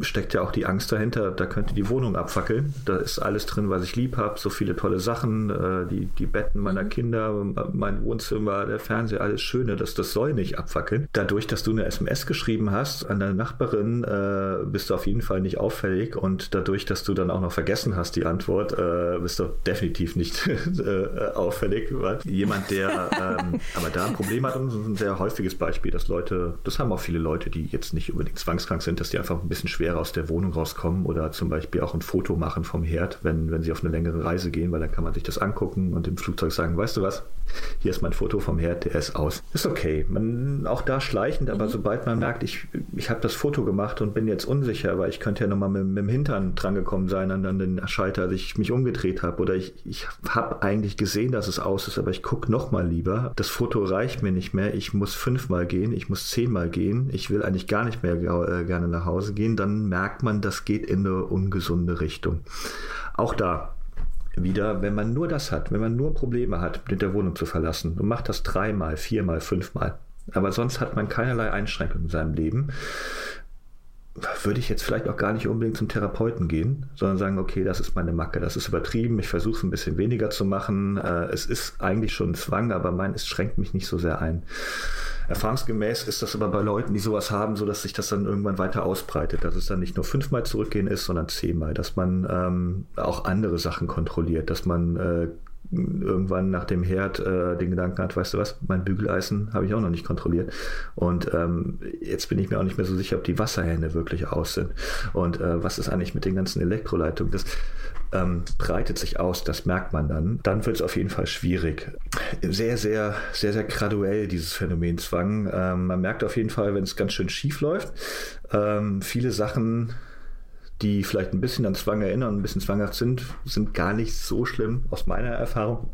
steckt ja auch die Angst dahinter, da könnte die Wohnung abfackeln. Da ist alles drin, was ich lieb habe, so viele tolle Sachen, äh, die, die Betten meiner mhm. Kinder, mein Wohnzimmer, der Fernseher, alles Schöne, das, das soll nicht abfackeln. Dadurch, dass du eine SMS geschrieben hast an deine Nachbarin, äh, bist du auf jeden Fall nicht auffällig und dadurch, dass du dann auch noch vergessen hast, die Antwort, äh, bist du definitiv nicht auffällig. Jemand, der ähm, aber da ein Problem hat, und das ist ein sehr häufiges Beispiel, dass Leute, das haben auch viele Leute, die jetzt nicht unbedingt zwangsläufig krank sind, dass die einfach ein bisschen schwerer aus der Wohnung rauskommen oder zum Beispiel auch ein Foto machen vom Herd, wenn, wenn sie auf eine längere Reise gehen, weil dann kann man sich das angucken und im Flugzeug sagen, weißt du was, hier ist mein Foto vom Herd, der ist aus. Ist okay. Man, auch da schleichend, aber mhm. sobald man merkt, ich, ich habe das Foto gemacht und bin jetzt unsicher, weil ich könnte ja nochmal mit, mit dem Hintern drangekommen sein an, an den Schalter, als ich mich umgedreht habe oder ich, ich habe eigentlich gesehen, dass es aus ist, aber ich gucke nochmal lieber. Das Foto reicht mir nicht mehr, ich muss fünfmal gehen, ich muss zehnmal gehen, ich will eigentlich gar nicht mehr äh, gerne nach Hause gehen, dann merkt man, das geht in eine ungesunde Richtung. Auch da wieder, wenn man nur das hat, wenn man nur Probleme hat, mit der Wohnung zu verlassen und macht das dreimal, viermal, fünfmal, aber sonst hat man keinerlei Einschränkungen in seinem Leben, würde ich jetzt vielleicht auch gar nicht unbedingt zum Therapeuten gehen, sondern sagen, okay, das ist meine Macke, das ist übertrieben, ich versuche es ein bisschen weniger zu machen, äh, es ist eigentlich schon ein Zwang, aber mein, es schränkt mich nicht so sehr ein. Erfahrungsgemäß ist das aber bei Leuten, die sowas haben, so dass sich das dann irgendwann weiter ausbreitet, dass es dann nicht nur fünfmal zurückgehen ist, sondern zehnmal, dass man ähm, auch andere Sachen kontrolliert, dass man äh, irgendwann nach dem Herd äh, den Gedanken hat, weißt du was, mein Bügeleisen habe ich auch noch nicht kontrolliert. Und ähm, jetzt bin ich mir auch nicht mehr so sicher, ob die Wasserhähne wirklich aus sind. Und äh, was ist eigentlich mit den ganzen Elektroleitungen? Das ähm, breitet sich aus, das merkt man dann. Dann wird es auf jeden Fall schwierig. Sehr, sehr, sehr, sehr graduell, dieses Phänomen Zwang. Ähm, man merkt auf jeden Fall, wenn es ganz schön schief läuft. Ähm, viele Sachen die vielleicht ein bisschen an Zwang erinnern, ein bisschen zwanghaft sind, sind gar nicht so schlimm aus meiner Erfahrung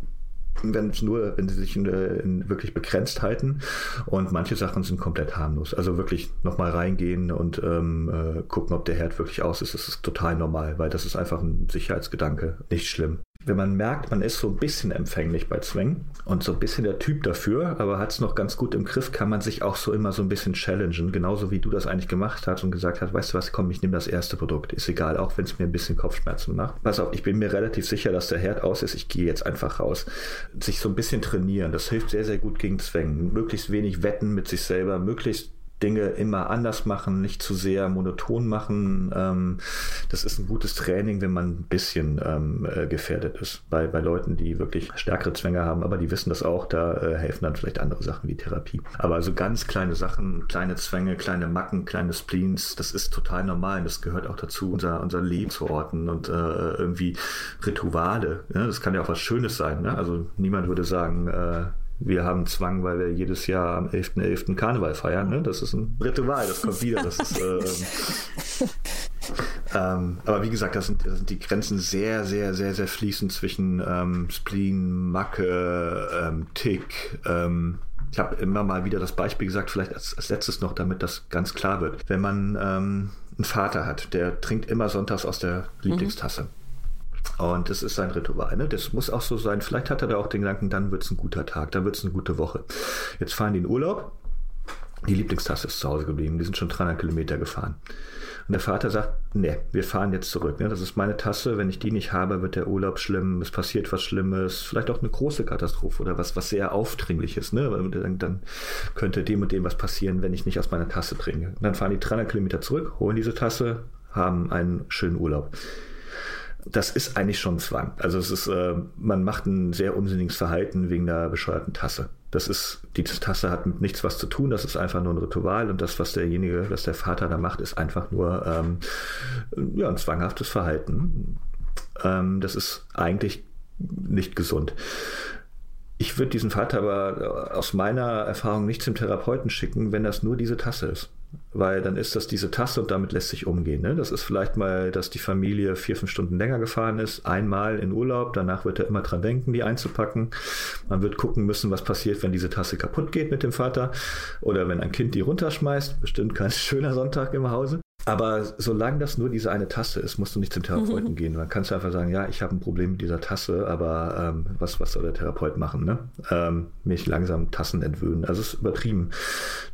wenn es nur, wenn sie sich in, in wirklich begrenzt halten. Und manche Sachen sind komplett harmlos. Also wirklich nochmal reingehen und ähm, äh, gucken, ob der Herd wirklich aus ist. Das ist total normal, weil das ist einfach ein Sicherheitsgedanke. Nicht schlimm wenn man merkt, man ist so ein bisschen empfänglich bei Zwängen und so ein bisschen der Typ dafür, aber hat es noch ganz gut im Griff, kann man sich auch so immer so ein bisschen challengen, genauso wie du das eigentlich gemacht hast und gesagt hast, weißt du was, komm, ich nehme das erste Produkt, ist egal, auch wenn es mir ein bisschen Kopfschmerzen macht. Pass auf, ich bin mir relativ sicher, dass der Herd aus ist, ich gehe jetzt einfach raus. Sich so ein bisschen trainieren, das hilft sehr, sehr gut gegen Zwängen. Möglichst wenig wetten mit sich selber, möglichst Dinge immer anders machen, nicht zu sehr monoton machen. Ähm, das ist ein gutes Training, wenn man ein bisschen ähm, äh, gefährdet ist. Bei, bei Leuten, die wirklich stärkere Zwänge haben, aber die wissen das auch, da äh, helfen dann vielleicht andere Sachen wie Therapie. Aber so ganz kleine Sachen, kleine Zwänge, kleine Macken, kleine Spleens, das ist total normal und das gehört auch dazu, unser, unser Leben zu orten und äh, irgendwie Rituale. Ja? Das kann ja auch was Schönes sein. Ne? Also niemand würde sagen, äh, wir haben Zwang, weil wir jedes Jahr am 11.11. .11. Karneval feiern. Ne? Das ist ein Ritual, das kommt wieder. Das ist, äh, ähm, aber wie gesagt, da sind, das sind die Grenzen sehr, sehr, sehr, sehr fließend zwischen ähm, Spleen, Macke, ähm, Tick. Ähm, ich habe immer mal wieder das Beispiel gesagt, vielleicht als, als letztes noch, damit das ganz klar wird. Wenn man ähm, einen Vater hat, der trinkt immer sonntags aus der Lieblingstasse. Mhm und das ist sein Ritual. Ne? Das muss auch so sein. Vielleicht hat er da auch den Gedanken, dann wird es ein guter Tag, dann wird es eine gute Woche. Jetzt fahren die in Urlaub. Die Lieblingstasse ist zu Hause geblieben. Die sind schon 300 Kilometer gefahren. Und der Vater sagt, nee, wir fahren jetzt zurück. Ne? Das ist meine Tasse. Wenn ich die nicht habe, wird der Urlaub schlimm. Es passiert was Schlimmes. Vielleicht auch eine große Katastrophe oder was, was sehr Aufdringliches. Ne? Dann, dann könnte dem und dem was passieren, wenn ich nicht aus meiner Tasse trinke. Und dann fahren die 300 Kilometer zurück, holen diese Tasse, haben einen schönen Urlaub das ist eigentlich schon Zwang. Also es ist, äh, man macht ein sehr unsinniges Verhalten wegen der bescheuerten Tasse. Das ist, die Tasse hat mit nichts was zu tun, das ist einfach nur ein Ritual und das, was derjenige, was der Vater da macht, ist einfach nur ähm, ja, ein zwanghaftes Verhalten. Ähm, das ist eigentlich nicht gesund. Ich würde diesen Vater aber aus meiner Erfahrung nicht zum Therapeuten schicken, wenn das nur diese Tasse ist weil dann ist das diese Tasse und damit lässt sich umgehen. Ne? Das ist vielleicht mal, dass die Familie vier, fünf Stunden länger gefahren ist, einmal in Urlaub, danach wird er immer dran denken, die einzupacken. Man wird gucken müssen, was passiert, wenn diese Tasse kaputt geht mit dem Vater oder wenn ein Kind die runterschmeißt. Bestimmt kein schöner Sonntag im Hause. Aber solange das nur diese eine Tasse ist, musst du nicht zum Therapeuten mhm. gehen. Man kannst du einfach sagen, ja, ich habe ein Problem mit dieser Tasse, aber ähm, was, was soll der Therapeut machen? Ne? Ähm, mich langsam Tassen entwöhnen. Also es ist übertrieben.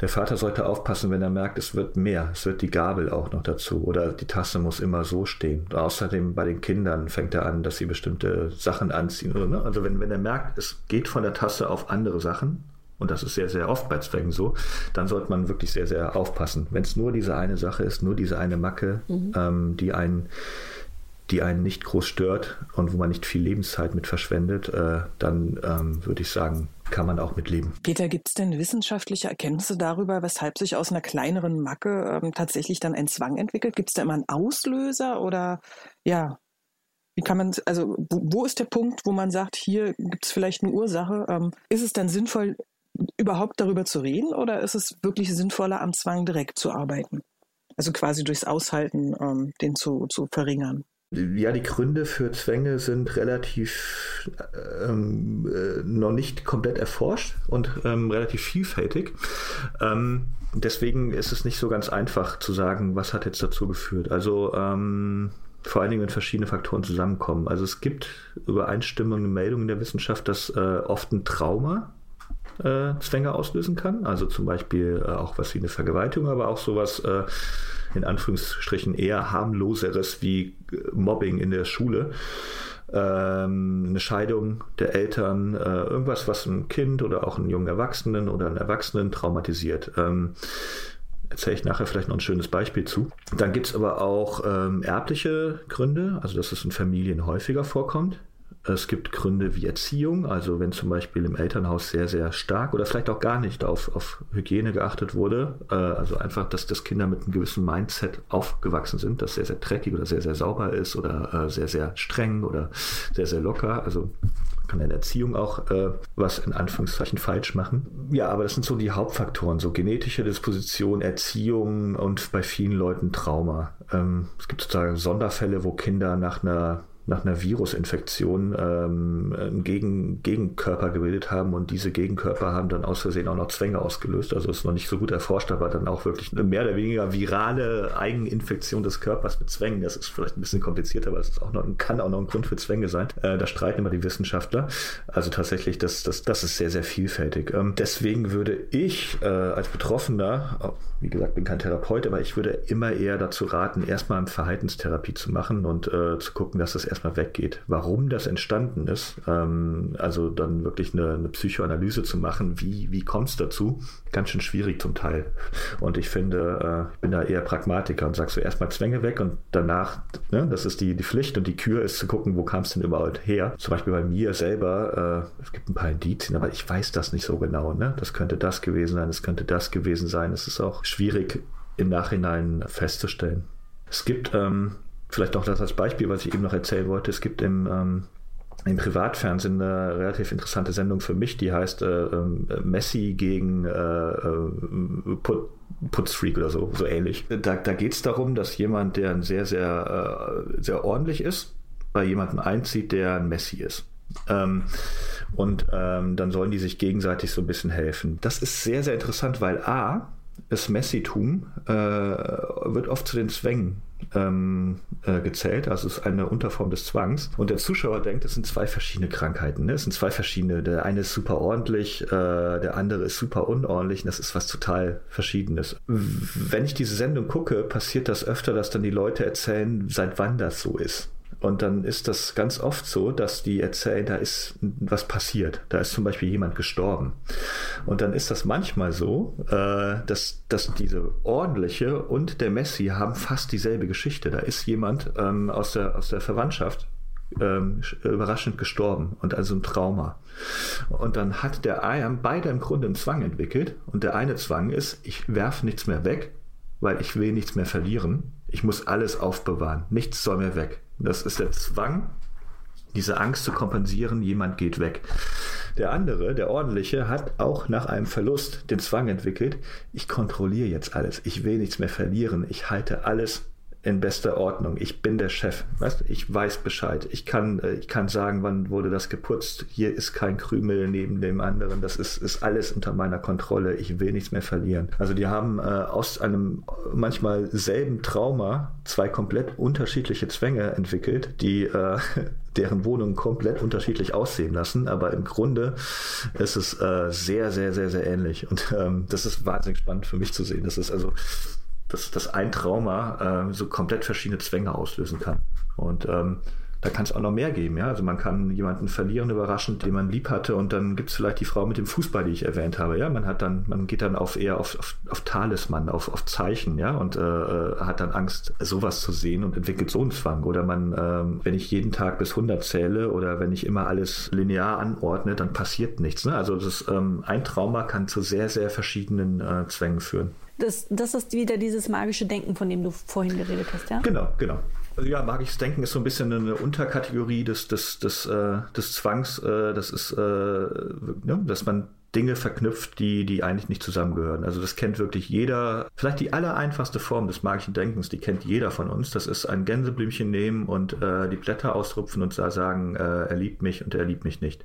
Der Vater sollte aufpassen, wenn er merkt, es wird mehr. Es wird die Gabel auch noch dazu. Oder die Tasse muss immer so stehen. Und außerdem bei den Kindern fängt er an, dass sie bestimmte Sachen anziehen. Oder, ne? Also wenn, wenn er merkt, es geht von der Tasse auf andere Sachen, und das ist sehr, sehr oft bei Zwängen so, dann sollte man wirklich sehr, sehr aufpassen. Wenn es nur diese eine Sache ist, nur diese eine Macke, mhm. ähm, die einen die einen nicht groß stört und wo man nicht viel Lebenszeit mit verschwendet, äh, dann ähm, würde ich sagen, kann man auch mitleben. Peter, gibt es denn wissenschaftliche Erkenntnisse darüber, weshalb sich aus einer kleineren Macke ähm, tatsächlich dann ein Zwang entwickelt? Gibt es da immer einen Auslöser oder ja, wie kann man, also wo, wo, ist der Punkt, wo man sagt, hier gibt es vielleicht eine Ursache? Ähm, ist es dann sinnvoll, überhaupt darüber zu reden oder ist es wirklich sinnvoller, am Zwang direkt zu arbeiten? Also quasi durchs Aushalten ähm, den zu, zu verringern. Ja, die Gründe für Zwänge sind relativ ähm, äh, noch nicht komplett erforscht und ähm, relativ vielfältig. Ähm, deswegen ist es nicht so ganz einfach zu sagen, was hat jetzt dazu geführt. Also ähm, vor allen Dingen, wenn verschiedene Faktoren zusammenkommen. Also es gibt übereinstimmende Meldungen in der Wissenschaft, dass äh, oft ein Trauma äh, Zwänge auslösen kann. Also zum Beispiel äh, auch was wie eine Vergewaltigung, aber auch sowas äh, in Anführungsstrichen eher harmloseres wie äh, Mobbing in der Schule. Ähm, eine Scheidung der Eltern, äh, irgendwas, was ein Kind oder auch einen jungen Erwachsenen oder einen Erwachsenen traumatisiert. Ähm, erzähle ich nachher vielleicht noch ein schönes Beispiel zu. Dann gibt es aber auch ähm, erbliche Gründe, also dass es in Familien häufiger vorkommt Es gibt Gründe wie Erziehung, also wenn zum Beispiel im Elternhaus sehr, sehr stark oder vielleicht auch gar nicht auf, auf Hygiene geachtet wurde. Äh, also einfach, dass das Kinder mit einem gewissen Mindset aufgewachsen sind, das sehr, sehr dreckig oder sehr, sehr sauber ist oder äh, sehr, sehr streng oder sehr, sehr locker. Also kann in Erziehung auch äh, was in Anführungszeichen falsch machen. Ja, aber das sind so die Hauptfaktoren, so genetische Disposition, Erziehung und bei vielen Leuten Trauma. Ähm, es gibt sozusagen Sonderfälle, wo Kinder nach einer nach einer Virusinfektion ähm, einen Gegen Gegenkörper gebildet haben und diese Gegenkörper haben dann aus Versehen auch noch Zwänge ausgelöst. Also ist noch nicht so gut erforscht, aber dann auch wirklich eine mehr oder weniger virale Eigeninfektion des Körpers mit Zwängen. Das ist vielleicht ein bisschen komplizierter, aber es auch noch, kann auch noch ein Grund für Zwänge sein. Äh, da streiten immer die Wissenschaftler. Also tatsächlich, das, das, das ist sehr, sehr vielfältig. Ähm, deswegen würde ich äh, als Betroffener, wie gesagt, bin kein Therapeut, aber ich würde immer eher dazu raten, erstmal eine Verhaltenstherapie zu machen und äh, zu gucken, dass das erstmal weggeht. Warum das entstanden ist, ähm, also dann wirklich eine, eine, Psychoanalyse zu machen, wie, wie kommt es dazu, ganz schön schwierig zum Teil. Und ich finde, äh, ich bin da eher Pragmatiker und sage so erstmal Zwänge weg und danach, ne, das ist die, die Pflicht und die Kür ist zu gucken, wo kam es denn überhaupt her. Zum Beispiel bei mir selber, äh, es gibt ein paar Indizien, aber ich weiß das nicht so genau. Ne? Das könnte das gewesen sein, es könnte das gewesen sein. Es ist auch schwierig im Nachhinein festzustellen. Es gibt ähm, vielleicht noch das als Beispiel, was ich eben noch erzählen wollte. Es gibt im, ähm, im Privatfernsehen eine relativ interessante Sendung für mich, die heißt äh, äh, Messi gegen äh, äh Put, Putzfreak oder so, so ähnlich. Da, da geht es darum, dass jemand, der sehr, sehr, äh, sehr ordentlich ist, bei jemandem einzieht, der ein Messi ist. Ähm, und ähm, dann sollen die sich gegenseitig so ein bisschen helfen. Das ist sehr, sehr interessant, weil A, das Messitum äh, wird oft zu den Zwängen ähm, äh, gezählt, also es ist eine Unterform des Zwangs. Und der Zuschauer denkt, es sind zwei verschiedene Krankheiten. Ne? Es sind zwei verschiedene. Der eine ist super ordentlich, äh, der andere ist super unordentlich. Und das ist was total Verschiedenes. Wenn ich diese Sendung gucke, passiert das öfter, dass dann die Leute erzählen, seit wann das so ist. Und dann ist das ganz oft so, dass die erzählen, da ist was passiert. Da ist zum Beispiel jemand gestorben. Und dann ist das manchmal so, äh, dass, dass diese ordentliche und der Messi haben fast dieselbe Geschichte. Da ist jemand ähm, aus, der, aus der Verwandtschaft ähm, überraschend gestorben und also ein Trauma. Und dann hat der Ayam beide im Grunde einen Zwang entwickelt. Und der eine Zwang ist, ich werfe nichts mehr weg, weil ich will nichts mehr verlieren. Ich muss alles aufbewahren. Nichts soll mehr weg. Das ist der Zwang, diese Angst zu kompensieren, jemand geht weg. Der andere, der ordentliche, hat auch nach einem Verlust den Zwang entwickelt, ich kontrolliere jetzt alles, ich will nichts mehr verlieren, ich halte alles in bester Ordnung. Ich bin der Chef. Weißt? Ich weiß Bescheid. Ich kann, äh, ich kann sagen, wann wurde das geputzt. Hier ist kein Krümel neben dem anderen. Das ist, ist alles unter meiner Kontrolle. Ich will nichts mehr verlieren. Also die haben äh, aus einem manchmal selben Trauma zwei komplett unterschiedliche Zwänge entwickelt, die äh, deren Wohnungen komplett unterschiedlich aussehen lassen, aber im Grunde ist es äh, sehr, sehr, sehr, sehr ähnlich. Und ähm, das ist wahnsinnig spannend für mich zu sehen. Das ist also dass, dass ein Trauma äh, so komplett verschiedene Zwänge auslösen kann. Und ähm, da kann es auch noch mehr geben, ja. Also man kann jemanden verlieren, überraschend, den man lieb hatte, und dann gibt es vielleicht die Frau mit dem Fußball, die ich erwähnt habe, ja. Man hat dann, man geht dann auf eher auf, auf, auf Talisman, auf, auf Zeichen, ja, und äh, äh hat dann Angst, sowas zu sehen und entwickelt so einen Zwang. Oder man, ähm, wenn ich jeden Tag bis 100 zähle oder wenn ich immer alles linear anordne, dann passiert nichts. Ne? Also das, ähm, ein Trauma kann zu sehr, sehr verschiedenen äh, Zwängen führen. Das, das ist wieder dieses magische Denken, von dem du vorhin geredet hast, ja? Genau, genau. Also ja, magisches Denken ist so ein bisschen eine Unterkategorie des, des, des, äh, des Zwangs. Äh, das ist, äh, ne, dass man Dinge verknüpft, die, die eigentlich nicht zusammengehören. Also das kennt wirklich jeder. Vielleicht die allereinfachste Form des magischen Denkens, die kennt jeder von uns. Das ist ein Gänseblümchen nehmen und äh, die Blätter ausrupfen und sagen, äh, er liebt mich und er liebt mich nicht.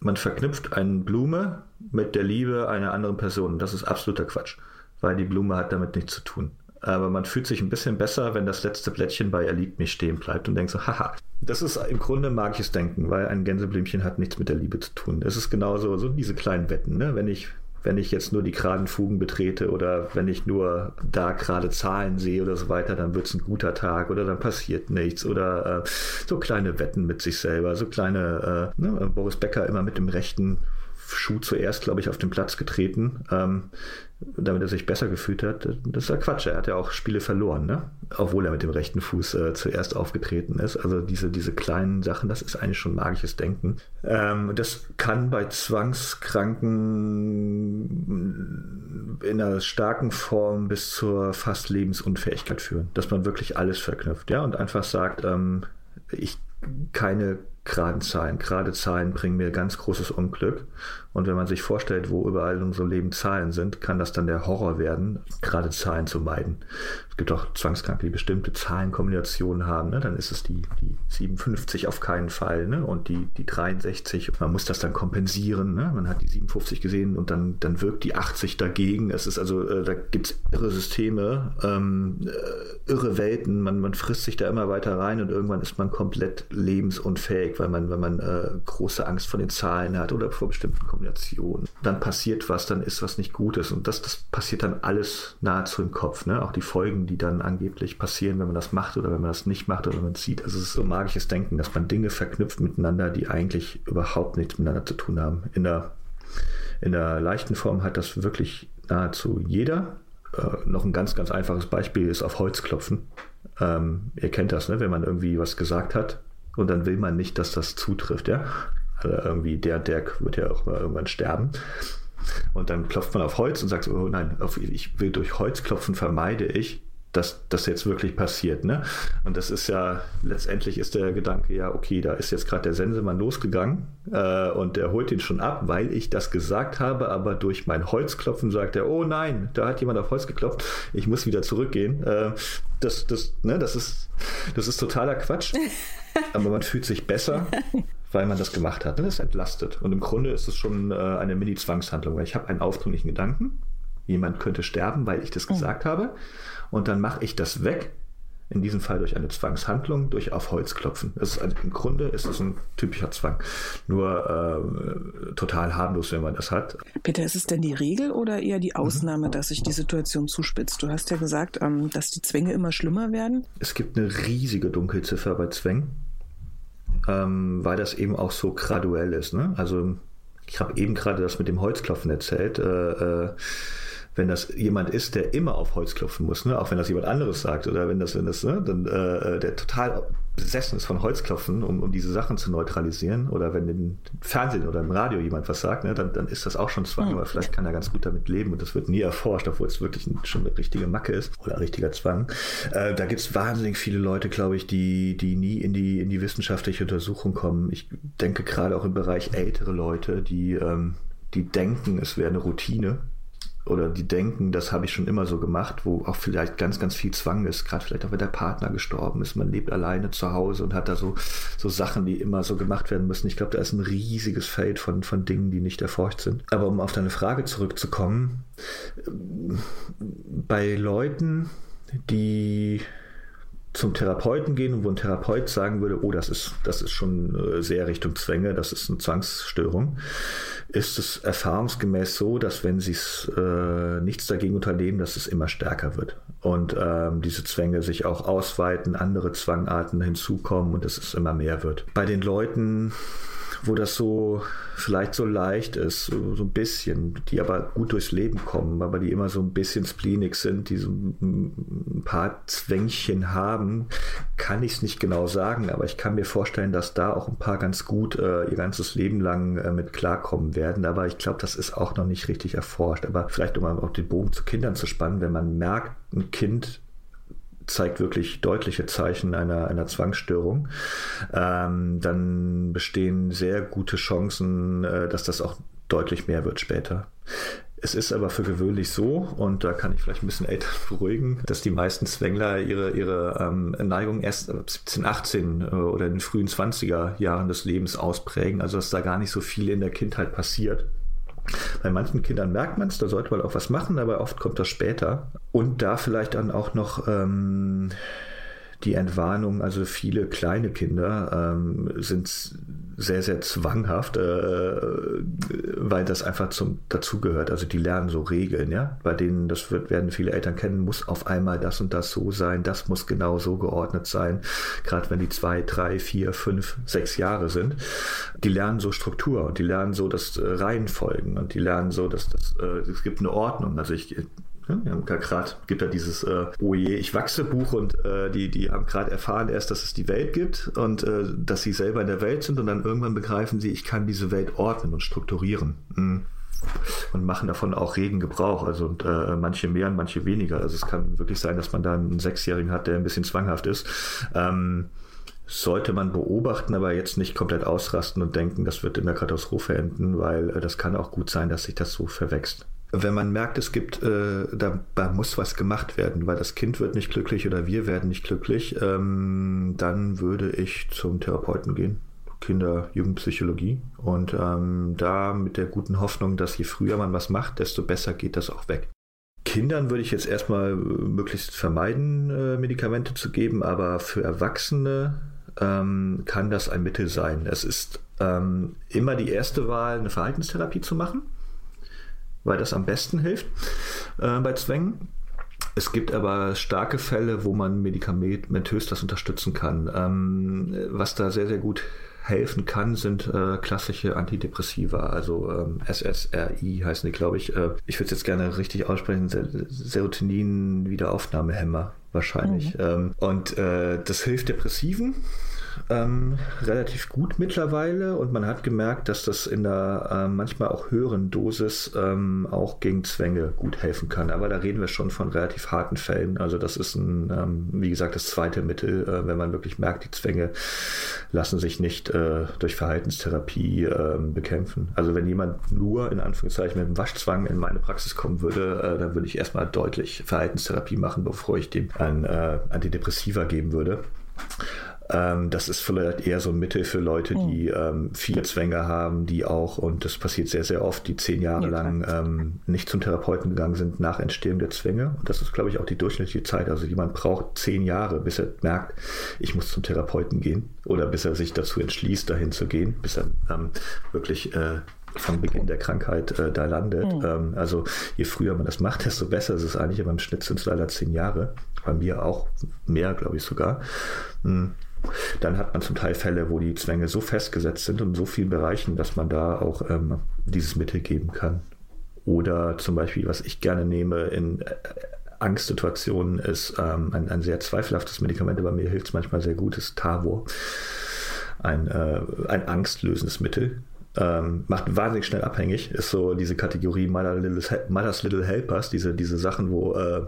Man verknüpft eine Blume mit der Liebe einer anderen Person. Das ist absoluter Quatsch weil die Blume hat damit nichts zu tun. Aber man fühlt sich ein bisschen besser, wenn das letzte Blättchen bei Er liebt mich stehen bleibt und denkt so, haha. Das ist im Grunde magisches Denken, weil ein Gänseblümchen hat nichts mit der Liebe zu tun. Es ist genauso, so diese kleinen Wetten, ne? Wenn ich, wenn ich jetzt nur die geraden Fugen betrete oder wenn ich nur da gerade Zahlen sehe oder so weiter, dann wird es ein guter Tag oder dann passiert nichts oder äh, so kleine Wetten mit sich selber, so kleine, äh, ne? Boris Becker immer mit dem rechten Schuh zuerst, glaube ich, auf den Platz getreten, ähm, damit er sich besser gefühlt hat. Das ist ja Quatsch. Er hat ja auch Spiele verloren, ne? obwohl er mit dem rechten Fuß äh, zuerst aufgetreten ist. Also diese, diese kleinen Sachen, das ist eigentlich schon magisches Denken. Ähm, das kann bei Zwangskranken in einer starken Form bis zur fast Lebensunfähigkeit führen, dass man wirklich alles verknüpft, ja, und einfach sagt, ähm, ich keine geraden Zahlen. Gerade Zahlen bringen mir ganz großes Unglück. Und wenn man sich vorstellt, wo überall in unserem Leben Zahlen sind, kann das dann der Horror werden, gerade Zahlen zu meiden. Es gibt auch Zwangskranke, die bestimmte Zahlenkombinationen haben. Ne? Dann ist es die, die 57 auf keinen Fall ne? und die, die 63. Man muss das dann kompensieren. Ne? Man hat die 57 gesehen und dann, dann wirkt die 80 dagegen. Es ist also, äh, da gibt es irre Systeme, ähm, äh, irre Welten. Man, man frisst sich da immer weiter rein und irgendwann ist man komplett lebensunfähig, weil man, wenn man äh, große Angst vor den Zahlen hat oder vor bestimmten Kombinationen Kombination. Dann passiert was, dann ist was nicht Gutes. Und das, das passiert dann alles nahezu im Kopf. Ne? Auch die Folgen, die dann angeblich passieren, wenn man das macht oder wenn man das nicht macht oder wenn man es sieht. Also es ist so magisches Denken, dass man Dinge verknüpft miteinander, die eigentlich überhaupt nichts miteinander zu tun haben. In der, in der leichten Form hat das wirklich nahezu jeder. Äh, noch ein ganz, ganz einfaches Beispiel ist auf Holz klopfen. Ähm, ihr kennt das, ne? wenn man irgendwie was gesagt hat und dann will man nicht, dass das zutrifft. Ja? Irgendwie der, der wird ja auch mal irgendwann sterben. Und dann klopft man auf Holz und sagt, oh nein, auf, ich will durch Holz klopfen, vermeide ich, dass das jetzt wirklich passiert. Ne? Und das ist ja, letztendlich ist der Gedanke, ja, okay, da ist jetzt gerade der Sensemann losgegangen äh, und der holt ihn schon ab, weil ich das gesagt habe, aber durch mein Holzklopfen sagt er, oh nein, da hat jemand auf Holz geklopft, ich muss wieder zurückgehen. Äh, das, das, ne, das, ist, das ist totaler Quatsch. aber man fühlt sich besser weil man das gemacht hat. Das ist entlastet. Und im Grunde ist es schon äh, eine Mini-Zwangshandlung, weil ich habe einen aufdringlichen Gedanken, jemand könnte sterben, weil ich das gesagt habe, und dann mache ich das weg. In diesem Fall durch eine Zwangshandlung, durch auf Holz klopfen. Ist, also Im Grunde ist es ein typischer Zwang. Nur äh, total harmlos, wenn man das hat. Peter, ist es denn die Regel oder eher die Ausnahme, mhm. dass sich die Situation zuspitzt? Du hast ja gesagt, ähm, dass die Zwänge immer schlimmer werden. Es gibt eine riesige Dunkelziffer bei Zwängen ähm, weil das eben auch so graduell ist. Ne? Also ich habe eben gerade das mit dem Holzklopfen erzählt. Äh, äh, wenn das jemand ist, der immer auf Holz klopfen muss, ne? auch wenn das jemand anderes sagt oder wenn das, wenn das, ne? dann äh, der total besessen ist von Holzklopfen, um, um diese Sachen zu neutralisieren, oder wenn im Fernsehen oder im Radio jemand was sagt, ne? dann, dann ist das auch schon Zwang, mhm. aber vielleicht kann er ganz gut damit leben und das wird nie erforscht, obwohl es wirklich schon eine richtige Macke ist oder ein richtiger Zwang. Äh, da gibt es wahnsinnig viele Leute, glaube ich, die, die nie in die, in die wissenschaftliche Untersuchung kommen. Ich denke gerade auch im Bereich ältere Leute, die, ähm, die denken, es wäre eine Routine oder die denken, das habe ich schon immer so gemacht, wo auch vielleicht ganz, ganz viel Zwang ist, gerade vielleicht auch wenn der Partner gestorben ist, man lebt alleine zu Hause und hat da so, so Sachen, die immer so gemacht werden müssen. Ich glaube, da ist ein riesiges Feld von, von Dingen, die nicht erforscht sind. Aber um auf deine Frage zurückzukommen, bei Leuten, die zum Therapeuten gehen und wo ein Therapeut sagen würde, oh, das ist, das ist schon äh, sehr Richtung Zwänge, das ist eine Zwangsstörung, ist es erfahrungsgemäß so, dass wenn sie äh, nichts dagegen unternehmen, dass es immer stärker wird und ähm, diese Zwänge sich auch ausweiten, andere Zwangarten hinzukommen und dass es immer mehr wird. Bei den Leuten, wo das so vielleicht so leicht ist, so, so, ein bisschen, die aber gut durchs Leben kommen, aber die immer so ein bisschen spleenig sind, die so ein paar Zwängchen haben, kann ich es nicht genau sagen, aber ich kann mir vorstellen, dass da auch ein paar ganz gut äh, ihr ganzes Leben lang äh, mit klarkommen werden. Aber ich glaube, das ist auch noch nicht richtig erforscht. Aber vielleicht, um auch den Bogen zu Kindern zu spannen, wenn man merkt, ein Kind zeigt wirklich deutliche Zeichen einer, einer Zwangsstörung, ähm, dann bestehen sehr gute Chancen, äh, dass das auch deutlich mehr wird später. Es ist aber für gewöhnlich so, und da kann ich vielleicht ein bisschen Eltern beruhigen, dass die meisten Zwängler ihre, ihre ähm, Neigung erst ab 17, 18 äh, oder in den frühen 20er Jahren des Lebens ausprägen, also dass da gar nicht so viel in der Kindheit passiert. Bei manchen Kindern merkt man es, da sollte man auch was machen, aber oft kommt das später. Und da vielleicht dann auch noch ähm, die Entwarnung, also viele kleine Kinder ähm, sind sehr, sehr zwanghaft, äh, weil das einfach zum dazugehört. Also die lernen so Regeln, ja, bei denen, das wird, werden viele Eltern kennen, muss auf einmal das und das so sein, das muss genau so geordnet sein, gerade wenn die zwei, drei, vier, fünf, sechs Jahre sind. Die lernen so Struktur und die lernen so das äh, Reihenfolgen und die lernen so, dass das, äh, es gibt eine Ordnung. Also ich haben gerade, gibt da dieses äh, Oh je, ich wachse Buch und äh, die, die haben gerade erfahren erst, dass es die Welt gibt und äh, dass sie selber in der Welt sind und dann irgendwann begreifen sie, ich kann diese Welt ordnen und strukturieren. Mhm. Und machen davon auch regen Gebrauch. Also und, äh, manche mehr und manche weniger. Also es kann wirklich sein, dass man da einen Sechsjährigen hat, der ein bisschen zwanghaft ist. Ähm, sollte man beobachten, aber jetzt nicht komplett ausrasten und denken, das wird in der Katastrophe enden, weil äh, das kann auch gut sein, dass sich das so verwächst wenn man merkt, es gibt, äh, da, da, muss was gemacht werden, weil das Kind wird nicht glücklich oder wir werden nicht glücklich, ähm, dann würde ich zum Therapeuten gehen. Kinder, Jugendpsychologie. Und ähm, da mit der guten Hoffnung, dass je früher man was macht, desto besser geht das auch weg. Kindern würde ich jetzt erstmal äh, möglichst vermeiden, äh, Medikamente zu geben, aber für Erwachsene ähm, kann das ein Mittel sein. Es ist ähm, immer die erste Wahl, eine Verhaltenstherapie zu machen weil das am besten hilft äh, bei Zwängen. Es gibt aber starke Fälle, wo man medikamentös das unterstützen kann. Ähm, was da sehr, sehr gut helfen kann, sind äh, klassische Antidepressiva, also ähm, SSRI heißen die, glaube ich. Äh, ich würde es jetzt gerne richtig aussprechen, Serotonin-Wiederaufnahmehemmer wahrscheinlich. Mhm. Ähm, und äh, das hilft Depressiven ähm, relativ gut mittlerweile und man hat gemerkt, dass das in der äh, manchmal auch höheren Dosis ähm, auch gegen Zwänge gut helfen kann. Aber da reden wir schon von relativ harten Fällen. Also das ist ein, ähm, wie gesagt, das zweite Mittel, äh, wenn man wirklich merkt, die Zwänge lassen sich nicht äh, durch Verhaltenstherapie ähm, bekämpfen. Also wenn jemand nur in Anführungszeichen mit einem Waschzwang in meine Praxis kommen würde, äh, dann würde ich erstmal deutlich Verhaltenstherapie machen, bevor ich dem ein äh, Antidepressiva geben würde. Ähm, das ist vielleicht eher so ein Mittel für Leute, die hm. ähm, viele Zwänge haben, die auch, und das passiert sehr, sehr oft, die zehn Jahre ja, lang ähm, nicht zum Therapeuten gegangen sind nach Entstehung der Zwänge. Und das ist, glaube ich, auch die durchschnittliche Zeit. Also jemand braucht zehn Jahre, bis er merkt, ich muss zum Therapeuten gehen oder bis er sich dazu entschließt, dahin zu gehen, bis er ähm, wirklich äh, vom Beginn der Krankheit äh, da landet. Mhm. Ähm, also je früher man das macht, desto besser ist es eigentlich, aber im Schnitt sind es leider zehn Jahre. Bei mir auch mehr, glaube ich sogar. Mhm. Dann hat man zum Teil Fälle, wo die Zwänge so festgesetzt sind und in so vielen Bereichen, dass man da auch ähm, dieses Mittel geben kann. Oder zum Beispiel, was ich gerne nehme in äh, Angstsituationen, ist ähm, ein, ein, sehr zweifelhaftes Medikament, aber mir hilft es manchmal sehr gut, ist Tavor. Ein, äh, ein angstlösendes Mittel. Ähm, macht wahnsinnig schnell abhängig. Ist so diese Kategorie Mother Little, Mother's Little Helpers, diese, diese Sachen, wo äh,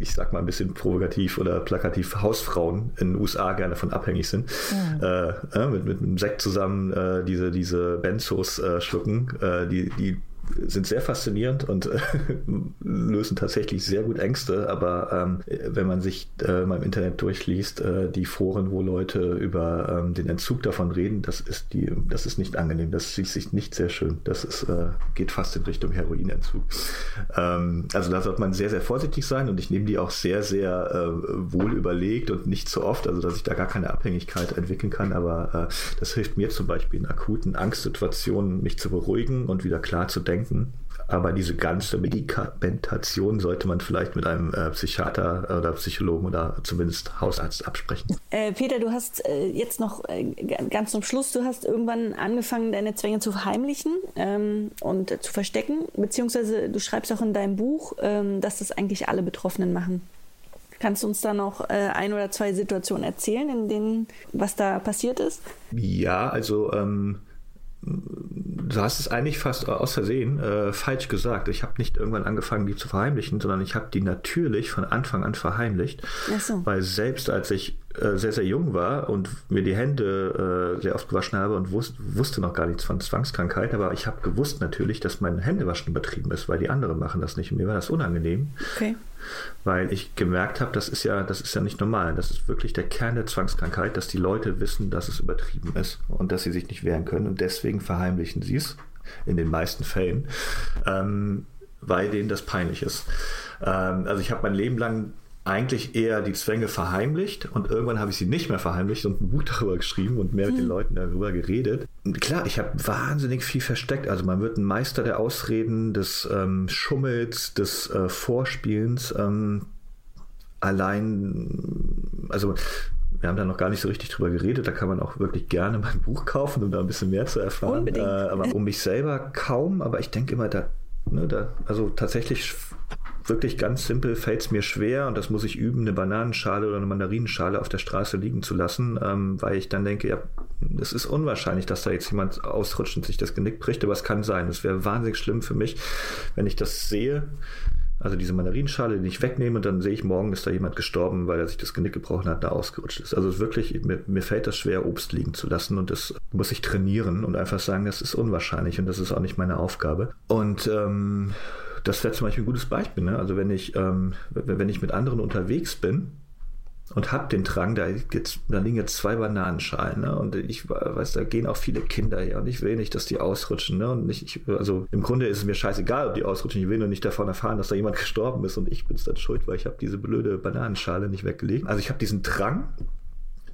ich sag mal ein bisschen provokativ oder plakativ Hausfrauen in den USA gerne von abhängig sind. Ja. Äh, mit, mit einem Sekt zusammen äh, diese, diese Benzos äh, schlucken, äh, die, die sind sehr faszinierend und äh, lösen tatsächlich sehr gut Ängste. Aber ähm, wenn man sich äh, mal im Internet durchliest, äh, die Foren, wo Leute über ähm, den Entzug davon reden, das ist die, das ist nicht angenehm. Das ist sich nicht sehr schön. Das ist, äh, geht fast in Richtung Heroinentzug. Ähm, also da sollte man sehr, sehr vorsichtig sein und ich nehme die auch sehr, sehr äh, wohl überlegt und nicht zu oft, also dass ich da gar keine Abhängigkeit entwickeln kann. Aber das hilft mir zum Beispiel in akuten Angstsituationen, mich zu beruhigen und wieder klar zu denken denken. Aber diese ganze Medikamentation sollte man vielleicht mit einem äh, Psychiater oder Psychologen oder zumindest Hausarzt absprechen. Äh, Peter, du hast äh, jetzt noch äh, ganz zum Schluss, du hast irgendwann angefangen, deine Zwänge zu verheimlichen ähm, und zu verstecken, beziehungsweise du schreibst auch in deinem Buch, ähm, dass das eigentlich alle Betroffenen machen. Kannst du uns da noch äh, ein oder zwei Situationen erzählen, in denen was da passiert ist? Ja, also ähm, du hast es eigentlich fast aus Versehen äh, falsch gesagt. Ich habe nicht irgendwann angefangen, die zu verheimlichen, sondern ich habe die natürlich von Anfang an verheimlicht. So. Weil selbst als ich äh, sehr, sehr jung war und mir die Hände äh, sehr oft gewaschen habe und wus wusste noch gar nichts von Zwangskrankheit, aber ich habe gewusst natürlich, dass mein Händewaschen übertrieben ist, weil die anderen machen das nicht. Und mir war das unangenehm. Okay. Weil ich gemerkt habe, das ist ja, das ist ja nicht normal. Das ist wirklich der Kern der Zwangskrankheit, dass die Leute wissen, dass es übertrieben ist und dass sie sich nicht wehren können. Und deswegen verheimlichen sie es in den meisten Fällen, ähm, weil denen das peinlich ist. Ähm, also ich habe mein Leben lang eigentlich eher die Zwänge verheimlicht und irgendwann habe ich sie nicht mehr verheimlicht und ein Buch darüber geschrieben und mehr mit den hm. Leuten darüber geredet. Und klar, ich habe wahnsinnig viel versteckt. Also man wird ein Meister der Ausreden, des ähm, Schummels, des äh, Vorspielens. Ähm, allein, also wir haben da noch gar nicht so richtig drüber geredet. Da kann man auch wirklich gerne mein Buch kaufen, um da ein bisschen mehr zu erfahren. Unbedingt. Äh, aber um mich selber kaum. Aber ich denke immer, da, ne, da also tatsächlich wirklich ganz simpel fällt es mir schwer und das muss ich üben, eine Bananenschale oder eine Mandarinenschale auf der Straße liegen zu lassen, ähm, weil ich dann denke, ja, es ist unwahrscheinlich, dass da jetzt jemand ausrutscht und sich das Genick bricht, aber es kann sein. Es wäre wahnsinnig schlimm für mich, wenn ich das sehe. Also diese Mandarinenschale, die ich wegnehme und dann sehe ich morgen, ist da jemand gestorben, weil er sich das Genick gebrochen hat, da ausgerutscht ist. Also wirklich, mir, mir fällt das schwer, Obst liegen zu lassen und das muss ich trainieren und einfach sagen, das ist unwahrscheinlich und das ist auch nicht meine Aufgabe. Und ähm, das wäre zum Beispiel ein gutes Beispiel. Ne? Also wenn ich, ähm, wenn ich mit anderen unterwegs bin und habe den Drang, da, jetzt, da liegen jetzt zwei Bananenschalen ne? und ich weiß, da gehen auch viele Kinder her und ich will nicht, dass die ausrutschen. Ne? Und ich, ich, also im Grunde ist es mir scheißegal, ob die ausrutschen. Ich will nur nicht davon erfahren, dass da jemand gestorben ist und ich bin es dann schuld, weil ich habe diese blöde Bananenschale nicht weggelegt. Also ich habe diesen Drang,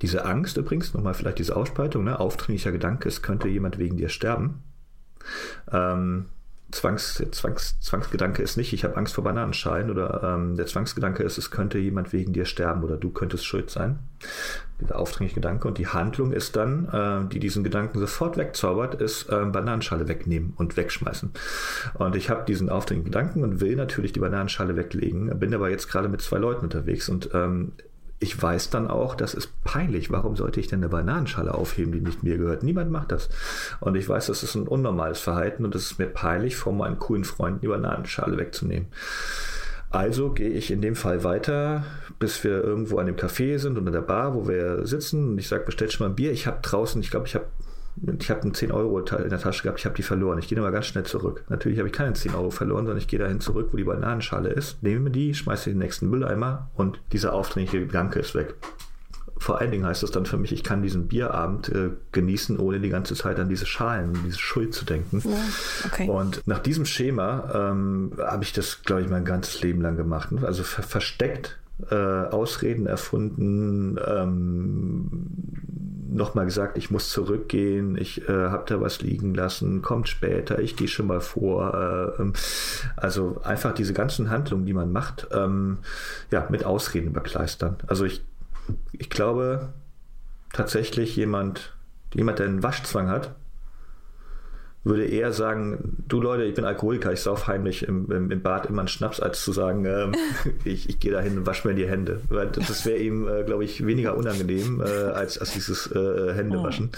diese Angst übrigens, nochmal vielleicht diese Ausspaltung, ne? aufdringlicher Gedanke, es könnte jemand wegen dir sterben. Ähm, Zwangs, Zwangs, Zwangsgedanke ist nicht, ich habe Angst vor Bananenschalen oder ähm, der Zwangsgedanke ist, es könnte jemand wegen dir sterben oder du könntest schuld sein. Dieser aufdringliche Gedanke. Und die Handlung ist dann, äh, die diesen Gedanken sofort wegzaubert, ist äh, Bananenschale wegnehmen und wegschmeißen. Und ich habe diesen aufdringlichen Gedanken und will natürlich die Bananenschale weglegen, bin aber jetzt gerade mit zwei Leuten unterwegs und ähm, ich weiß dann auch, das ist peinlich. Warum sollte ich denn eine Bananenschale aufheben, die nicht mir gehört? Niemand macht das. Und ich weiß, das ist ein unnormales Verhalten und es ist mir peinlich, vor meinen coolen Freunden die Bananenschale wegzunehmen. Also gehe ich in dem Fall weiter, bis wir irgendwo an dem Café sind und an der Bar, wo wir sitzen. Und ich sage, bestellt schon mal ein Bier. Ich habe draußen, ich glaube, ich habe ich habe einen 10 Euro in der Tasche gehabt, ich habe die verloren. Ich gehe nochmal ganz schnell zurück. Natürlich habe ich keine 10 Euro verloren, sondern ich gehe dahin zurück, wo die Bananenschale ist, nehme die, schmeiße in den nächsten Mülleimer und dieser aufdringliche Gedanke ist weg. Vor allen Dingen heißt das dann für mich, ich kann diesen Bierabend äh, genießen, ohne die ganze Zeit an diese Schalen, diese Schuld zu denken. Ja, okay. Und nach diesem Schema ähm, habe ich das, glaube ich, mein ganzes Leben lang gemacht. Also ver versteckt äh, Ausreden erfunden, ähm, nochmal gesagt, ich muss zurückgehen, ich äh, habe da was liegen lassen, kommt später, ich gehe schon mal vor. Äh, ähm, also einfach diese ganzen Handlungen, die man macht, ähm, ja, mit Ausreden bekleistern. Also ich, ich glaube tatsächlich jemand, jemand, der einen Waschzwang hat, würde eher sagen, du Leute, ich bin Alkoholiker, ich sauf heimlich im, im, im Bad immer einen Schnaps, als zu sagen, ähm, ich, ich gehe dahin und wasche mir die Hände. Weil das wäre ihm, äh, glaube ich, weniger unangenehm äh, als, als dieses äh, Händewaschen.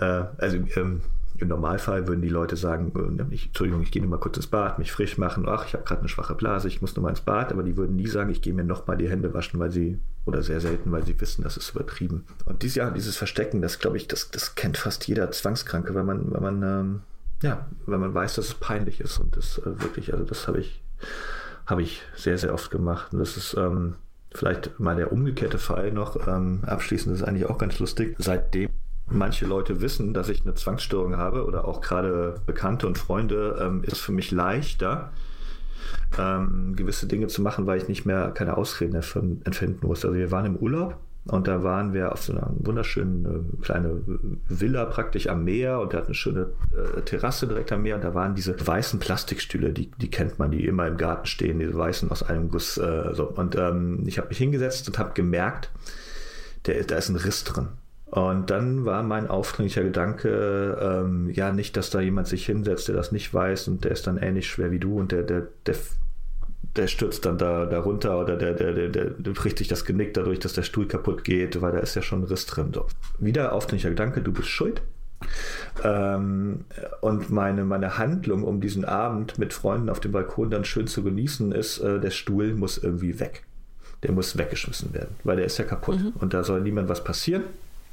Oh. Äh, also ähm, im Normalfall würden die Leute sagen, äh, ich, Entschuldigung, ich gehe nur mal kurz ins Bad, mich frisch machen, ach, ich habe gerade eine schwache Blase, ich muss nur mal ins Bad, aber die würden nie sagen, ich gehe mir noch mal die Hände waschen, weil sie, oder sehr selten, weil sie wissen, das ist übertrieben. Und dieses Jahr, dieses Verstecken, das glaube ich, das, das kennt fast jeder Zwangskranke, weil man, weil man ähm, ja, wenn man weiß, dass es peinlich ist und das äh, wirklich, also das habe ich, habe ich sehr, sehr oft gemacht. Und das ist ähm, vielleicht mal der umgekehrte Fall noch ähm, abschließend, das ist eigentlich auch ganz lustig. Seitdem manche Leute wissen, dass ich eine Zwangsstörung habe oder auch gerade Bekannte und Freunde, ähm, ist es für mich leichter, ähm, gewisse Dinge zu machen, weil ich nicht mehr keine Ausreden empfinden muss. Also wir waren im Urlaub und da waren wir auf so einer wunderschönen äh, kleine Villa praktisch am Meer und der hat eine schöne äh, Terrasse direkt am Meer und da waren diese weißen Plastikstühle, die, die kennt man, die immer im Garten stehen, diese weißen aus einem Guss. Äh, so. Und ähm, ich habe mich hingesetzt und habe gemerkt, der, da ist ein Riss drin. Und dann war mein aufdringlicher Gedanke, ähm, ja, nicht, dass da jemand sich hinsetzt, der das nicht weiß und der ist dann ähnlich schwer wie du und der, der, der der stürzt dann da, da runter oder der, der, der, der, bricht sich das Genick dadurch, dass der Stuhl kaputt geht, weil da ist ja schon ein Riss drin. So. Wieder aufdringlicher Gedanke, du bist schuld. Ähm, und meine, meine Handlung, um diesen Abend mit Freunden auf dem Balkon dann schön zu genießen, ist, äh, der Stuhl muss irgendwie weg. Der muss weggeschmissen werden, weil der ist ja kaputt. Mhm. Und da soll niemand was passieren.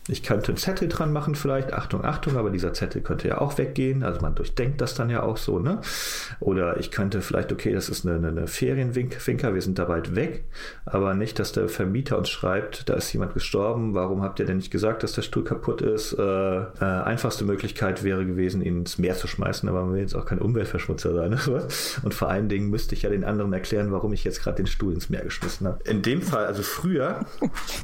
Ich könnte einen Zettel dran machen vielleicht, Achtung, Achtung, aber dieser Zettel könnte ja auch weggehen. Also man durchdenkt das dann ja auch so, ne? Oder ich könnte vielleicht, okay, das ist eine, eine Ferienfinker, wir sind da bald weg, aber nicht, dass der Vermieter uns schreibt, da ist jemand gestorben, warum habt ihr denn nicht gesagt, dass der Stuhl kaputt ist? Äh, äh, einfachste Möglichkeit wäre gewesen, ihn ins Meer zu schmeißen, aber man will jetzt auch kein Umweltverschmutzer sein. Ne? Und vor allen Dingen müsste ich ja den anderen erklären, warum ich jetzt gerade den Stuhl ins Meer geschmissen habe. In dem Fall, also früher,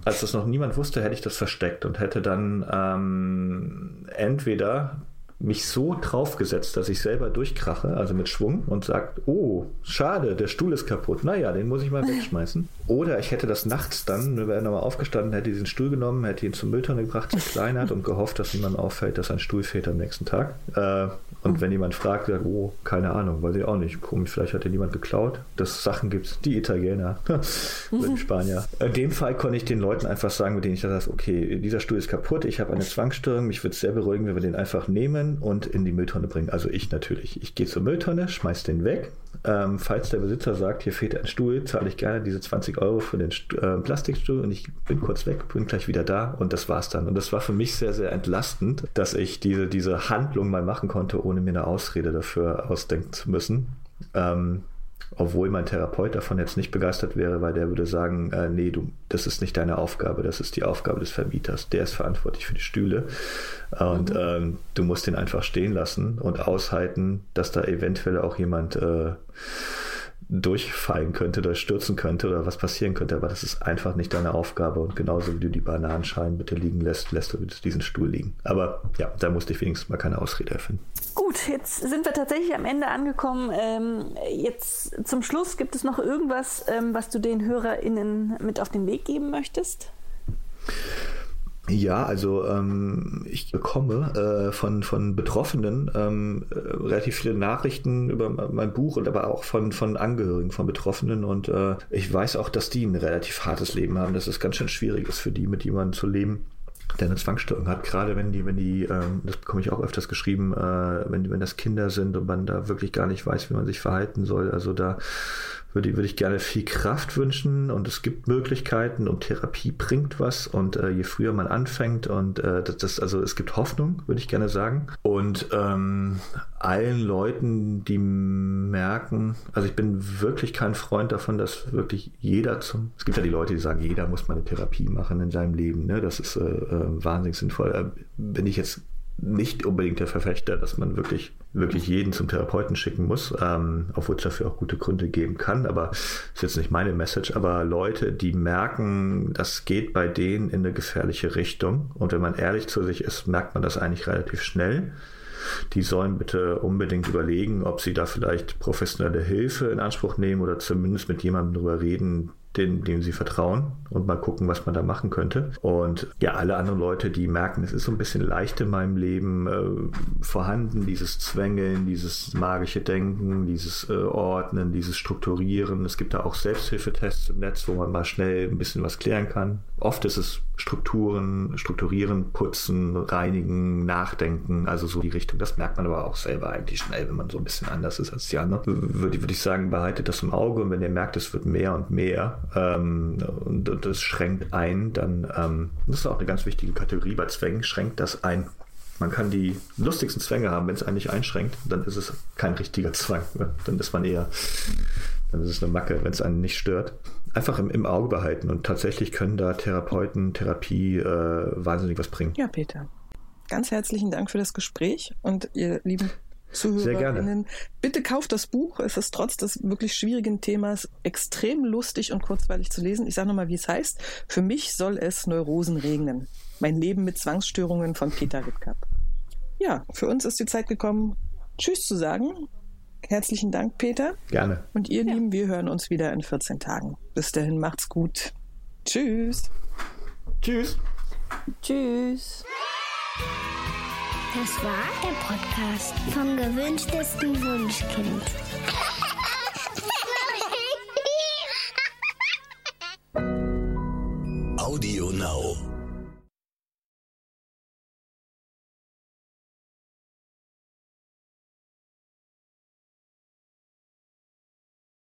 als das noch niemand wusste, hätte ich das versteckt und hätte hätte dann ähm, entweder mich so draufgesetzt, dass ich selber durchkrache, also mit Schwung und sagt, oh, schade, der Stuhl ist kaputt. Naja, den muss ich mal wegschmeißen. Oder ich hätte das nachts dann, wir wären nochmal aufgestanden, hätte diesen Stuhl genommen, hätte ihn zum Mülltonne gebracht, zerkleinert und gehofft, dass niemand auffällt, dass ein Stuhl fehlt am nächsten Tag. Äh, und wenn jemand fragt, sagt, oh, keine Ahnung, weiß ich auch nicht. Komisch, vielleicht hat dir jemand geklaut. Dass Sachen gibt, die Italiener dem Spanier. In dem Fall konnte ich den Leuten einfach sagen, mit denen ich das okay, dieser Stuhl ist kaputt, ich habe eine Zwangsstörung, mich würde es sehr beruhigen, wenn wir den einfach nehmen und in die Mülltonne bringen. Also ich natürlich. Ich gehe zur Mülltonne, schmeiß den weg. Ähm, falls der Besitzer sagt, hier fehlt ein Stuhl, zahle ich gerne diese 20 Euro für den St äh, Plastikstuhl und ich bin kurz weg, bin gleich wieder da und das war's dann. Und das war für mich sehr, sehr entlastend, dass ich diese, diese Handlung mal machen konnte, ohne mir eine Ausrede dafür ausdenken zu müssen. Ähm, obwohl mein Therapeut davon jetzt nicht begeistert wäre, weil der würde sagen, äh, nee, du, das ist nicht deine Aufgabe, das ist die Aufgabe des Vermieters. Der ist verantwortlich für die Stühle und mhm. ähm, du musst den einfach stehen lassen und aushalten, dass da eventuell auch jemand äh, durchfallen könnte oder stürzen könnte oder was passieren könnte, aber das ist einfach nicht deine Aufgabe und genauso wie du die Bananenschalen bitte liegen lässt, lässt du diesen Stuhl liegen. Aber ja, da musste ich wenigstens mal keine Ausrede erfinden. Gut, jetzt sind wir tatsächlich am Ende angekommen. Ähm, jetzt zum Schluss gibt es noch irgendwas, ähm, was du den HörerInnen mit auf den Weg geben möchtest? Ja, also ähm, ich bekomme äh, von, von Betroffenen ähm, äh, relativ viele Nachrichten über mein Buch und aber auch von, von Angehörigen von Betroffenen und äh, ich weiß auch, dass die ein relativ hartes Leben haben, dass es ganz schön schwierig ist für die, mit jemandem zu leben der eine Zwangsstörung hat, gerade wenn die, wenn die, ähm, das bekomme ich auch öfters geschrieben, äh, wenn, wenn das Kinder sind und man da wirklich gar nicht weiß, wie man sich verhalten soll. Also da würde, würde ich gerne viel Kraft wünschen und es gibt Möglichkeiten und Therapie bringt was und äh, je früher man anfängt und äh, das, das, also es gibt Hoffnung, würde ich gerne sagen. Und ähm, allen Leuten, die merken, also ich bin wirklich kein Freund davon, dass wirklich jeder zum, es gibt ja die Leute, die sagen, jeder muss mal eine Therapie machen in seinem Leben, ne? das ist äh, äh wahnsinnig sinnvoll. Äh, wenn ich jetzt nicht unbedingt der Verfechter, dass man wirklich, wirklich jeden zum Therapeuten schicken muss, ähm, obwohl es dafür auch gute Gründe geben kann, aber ist jetzt nicht meine Message, aber Leute, die merken, das geht bei denen in eine gefährliche Richtung und wenn man ehrlich zu sich ist, merkt man das eigentlich relativ schnell. Die sollen bitte unbedingt überlegen, ob sie da vielleicht professionelle Hilfe in Anspruch nehmen oder zumindest mit jemandem darüber reden, den, dem sie vertrauen und mal gucken, was man da machen könnte. Und ja, alle anderen Leute, die merken, es ist so ein bisschen leicht in meinem Leben äh, vorhanden, dieses Zwängeln, dieses magische Denken, dieses äh, Ordnen, dieses Strukturieren. Es gibt da auch Selbsthilfetests im Netz, wo man mal schnell ein bisschen was klären kann. Oft ist es Strukturen, strukturieren, putzen, reinigen, nachdenken, also so die Richtung. Das merkt man aber auch selber eigentlich schnell, wenn man so ein bisschen anders ist als die anderen. Würde, würde ich sagen, behaltet das im Auge und wenn ihr merkt, es wird mehr und mehr ähm, und, und das schränkt ein, dann ähm, das ist auch eine ganz wichtige Kategorie bei Zwängen, schränkt das ein. Man kann die lustigsten Zwänge haben, wenn es eigentlich einschränkt, dann ist es kein richtiger Zwang. Ne? Dann ist man eher, dann ist es eine Macke, wenn es einen nicht stört einfach im, im, Auge behalten und tatsächlich können da Therapeuten, Therapie äh, wahnsinnig was bringen. Ja, Peter. Ganz herzlichen Dank für das Gespräch und ihr lieben ZuhörerInnen, bitte kauft das Buch. Es ist trotz des wirklich schwierigen Themas extrem lustig und kurzweilig zu lesen. Ich sage nochmal, wie es heißt. Für mich soll es Neurosen regnen. Mein Leben mit Zwangsstörungen von Peter Wittkapp. Ja, für uns ist die Zeit gekommen, Tschüss zu sagen Herzlichen Dank, Peter. Gerne. Und ihr ja. Lieben, wir hören uns wieder in 14 Tagen. Bis dahin macht's gut. Tschüss. Tschüss. Tschüss. Das war der Podcast vom gewünschtesten Wunschkind. Audio Now.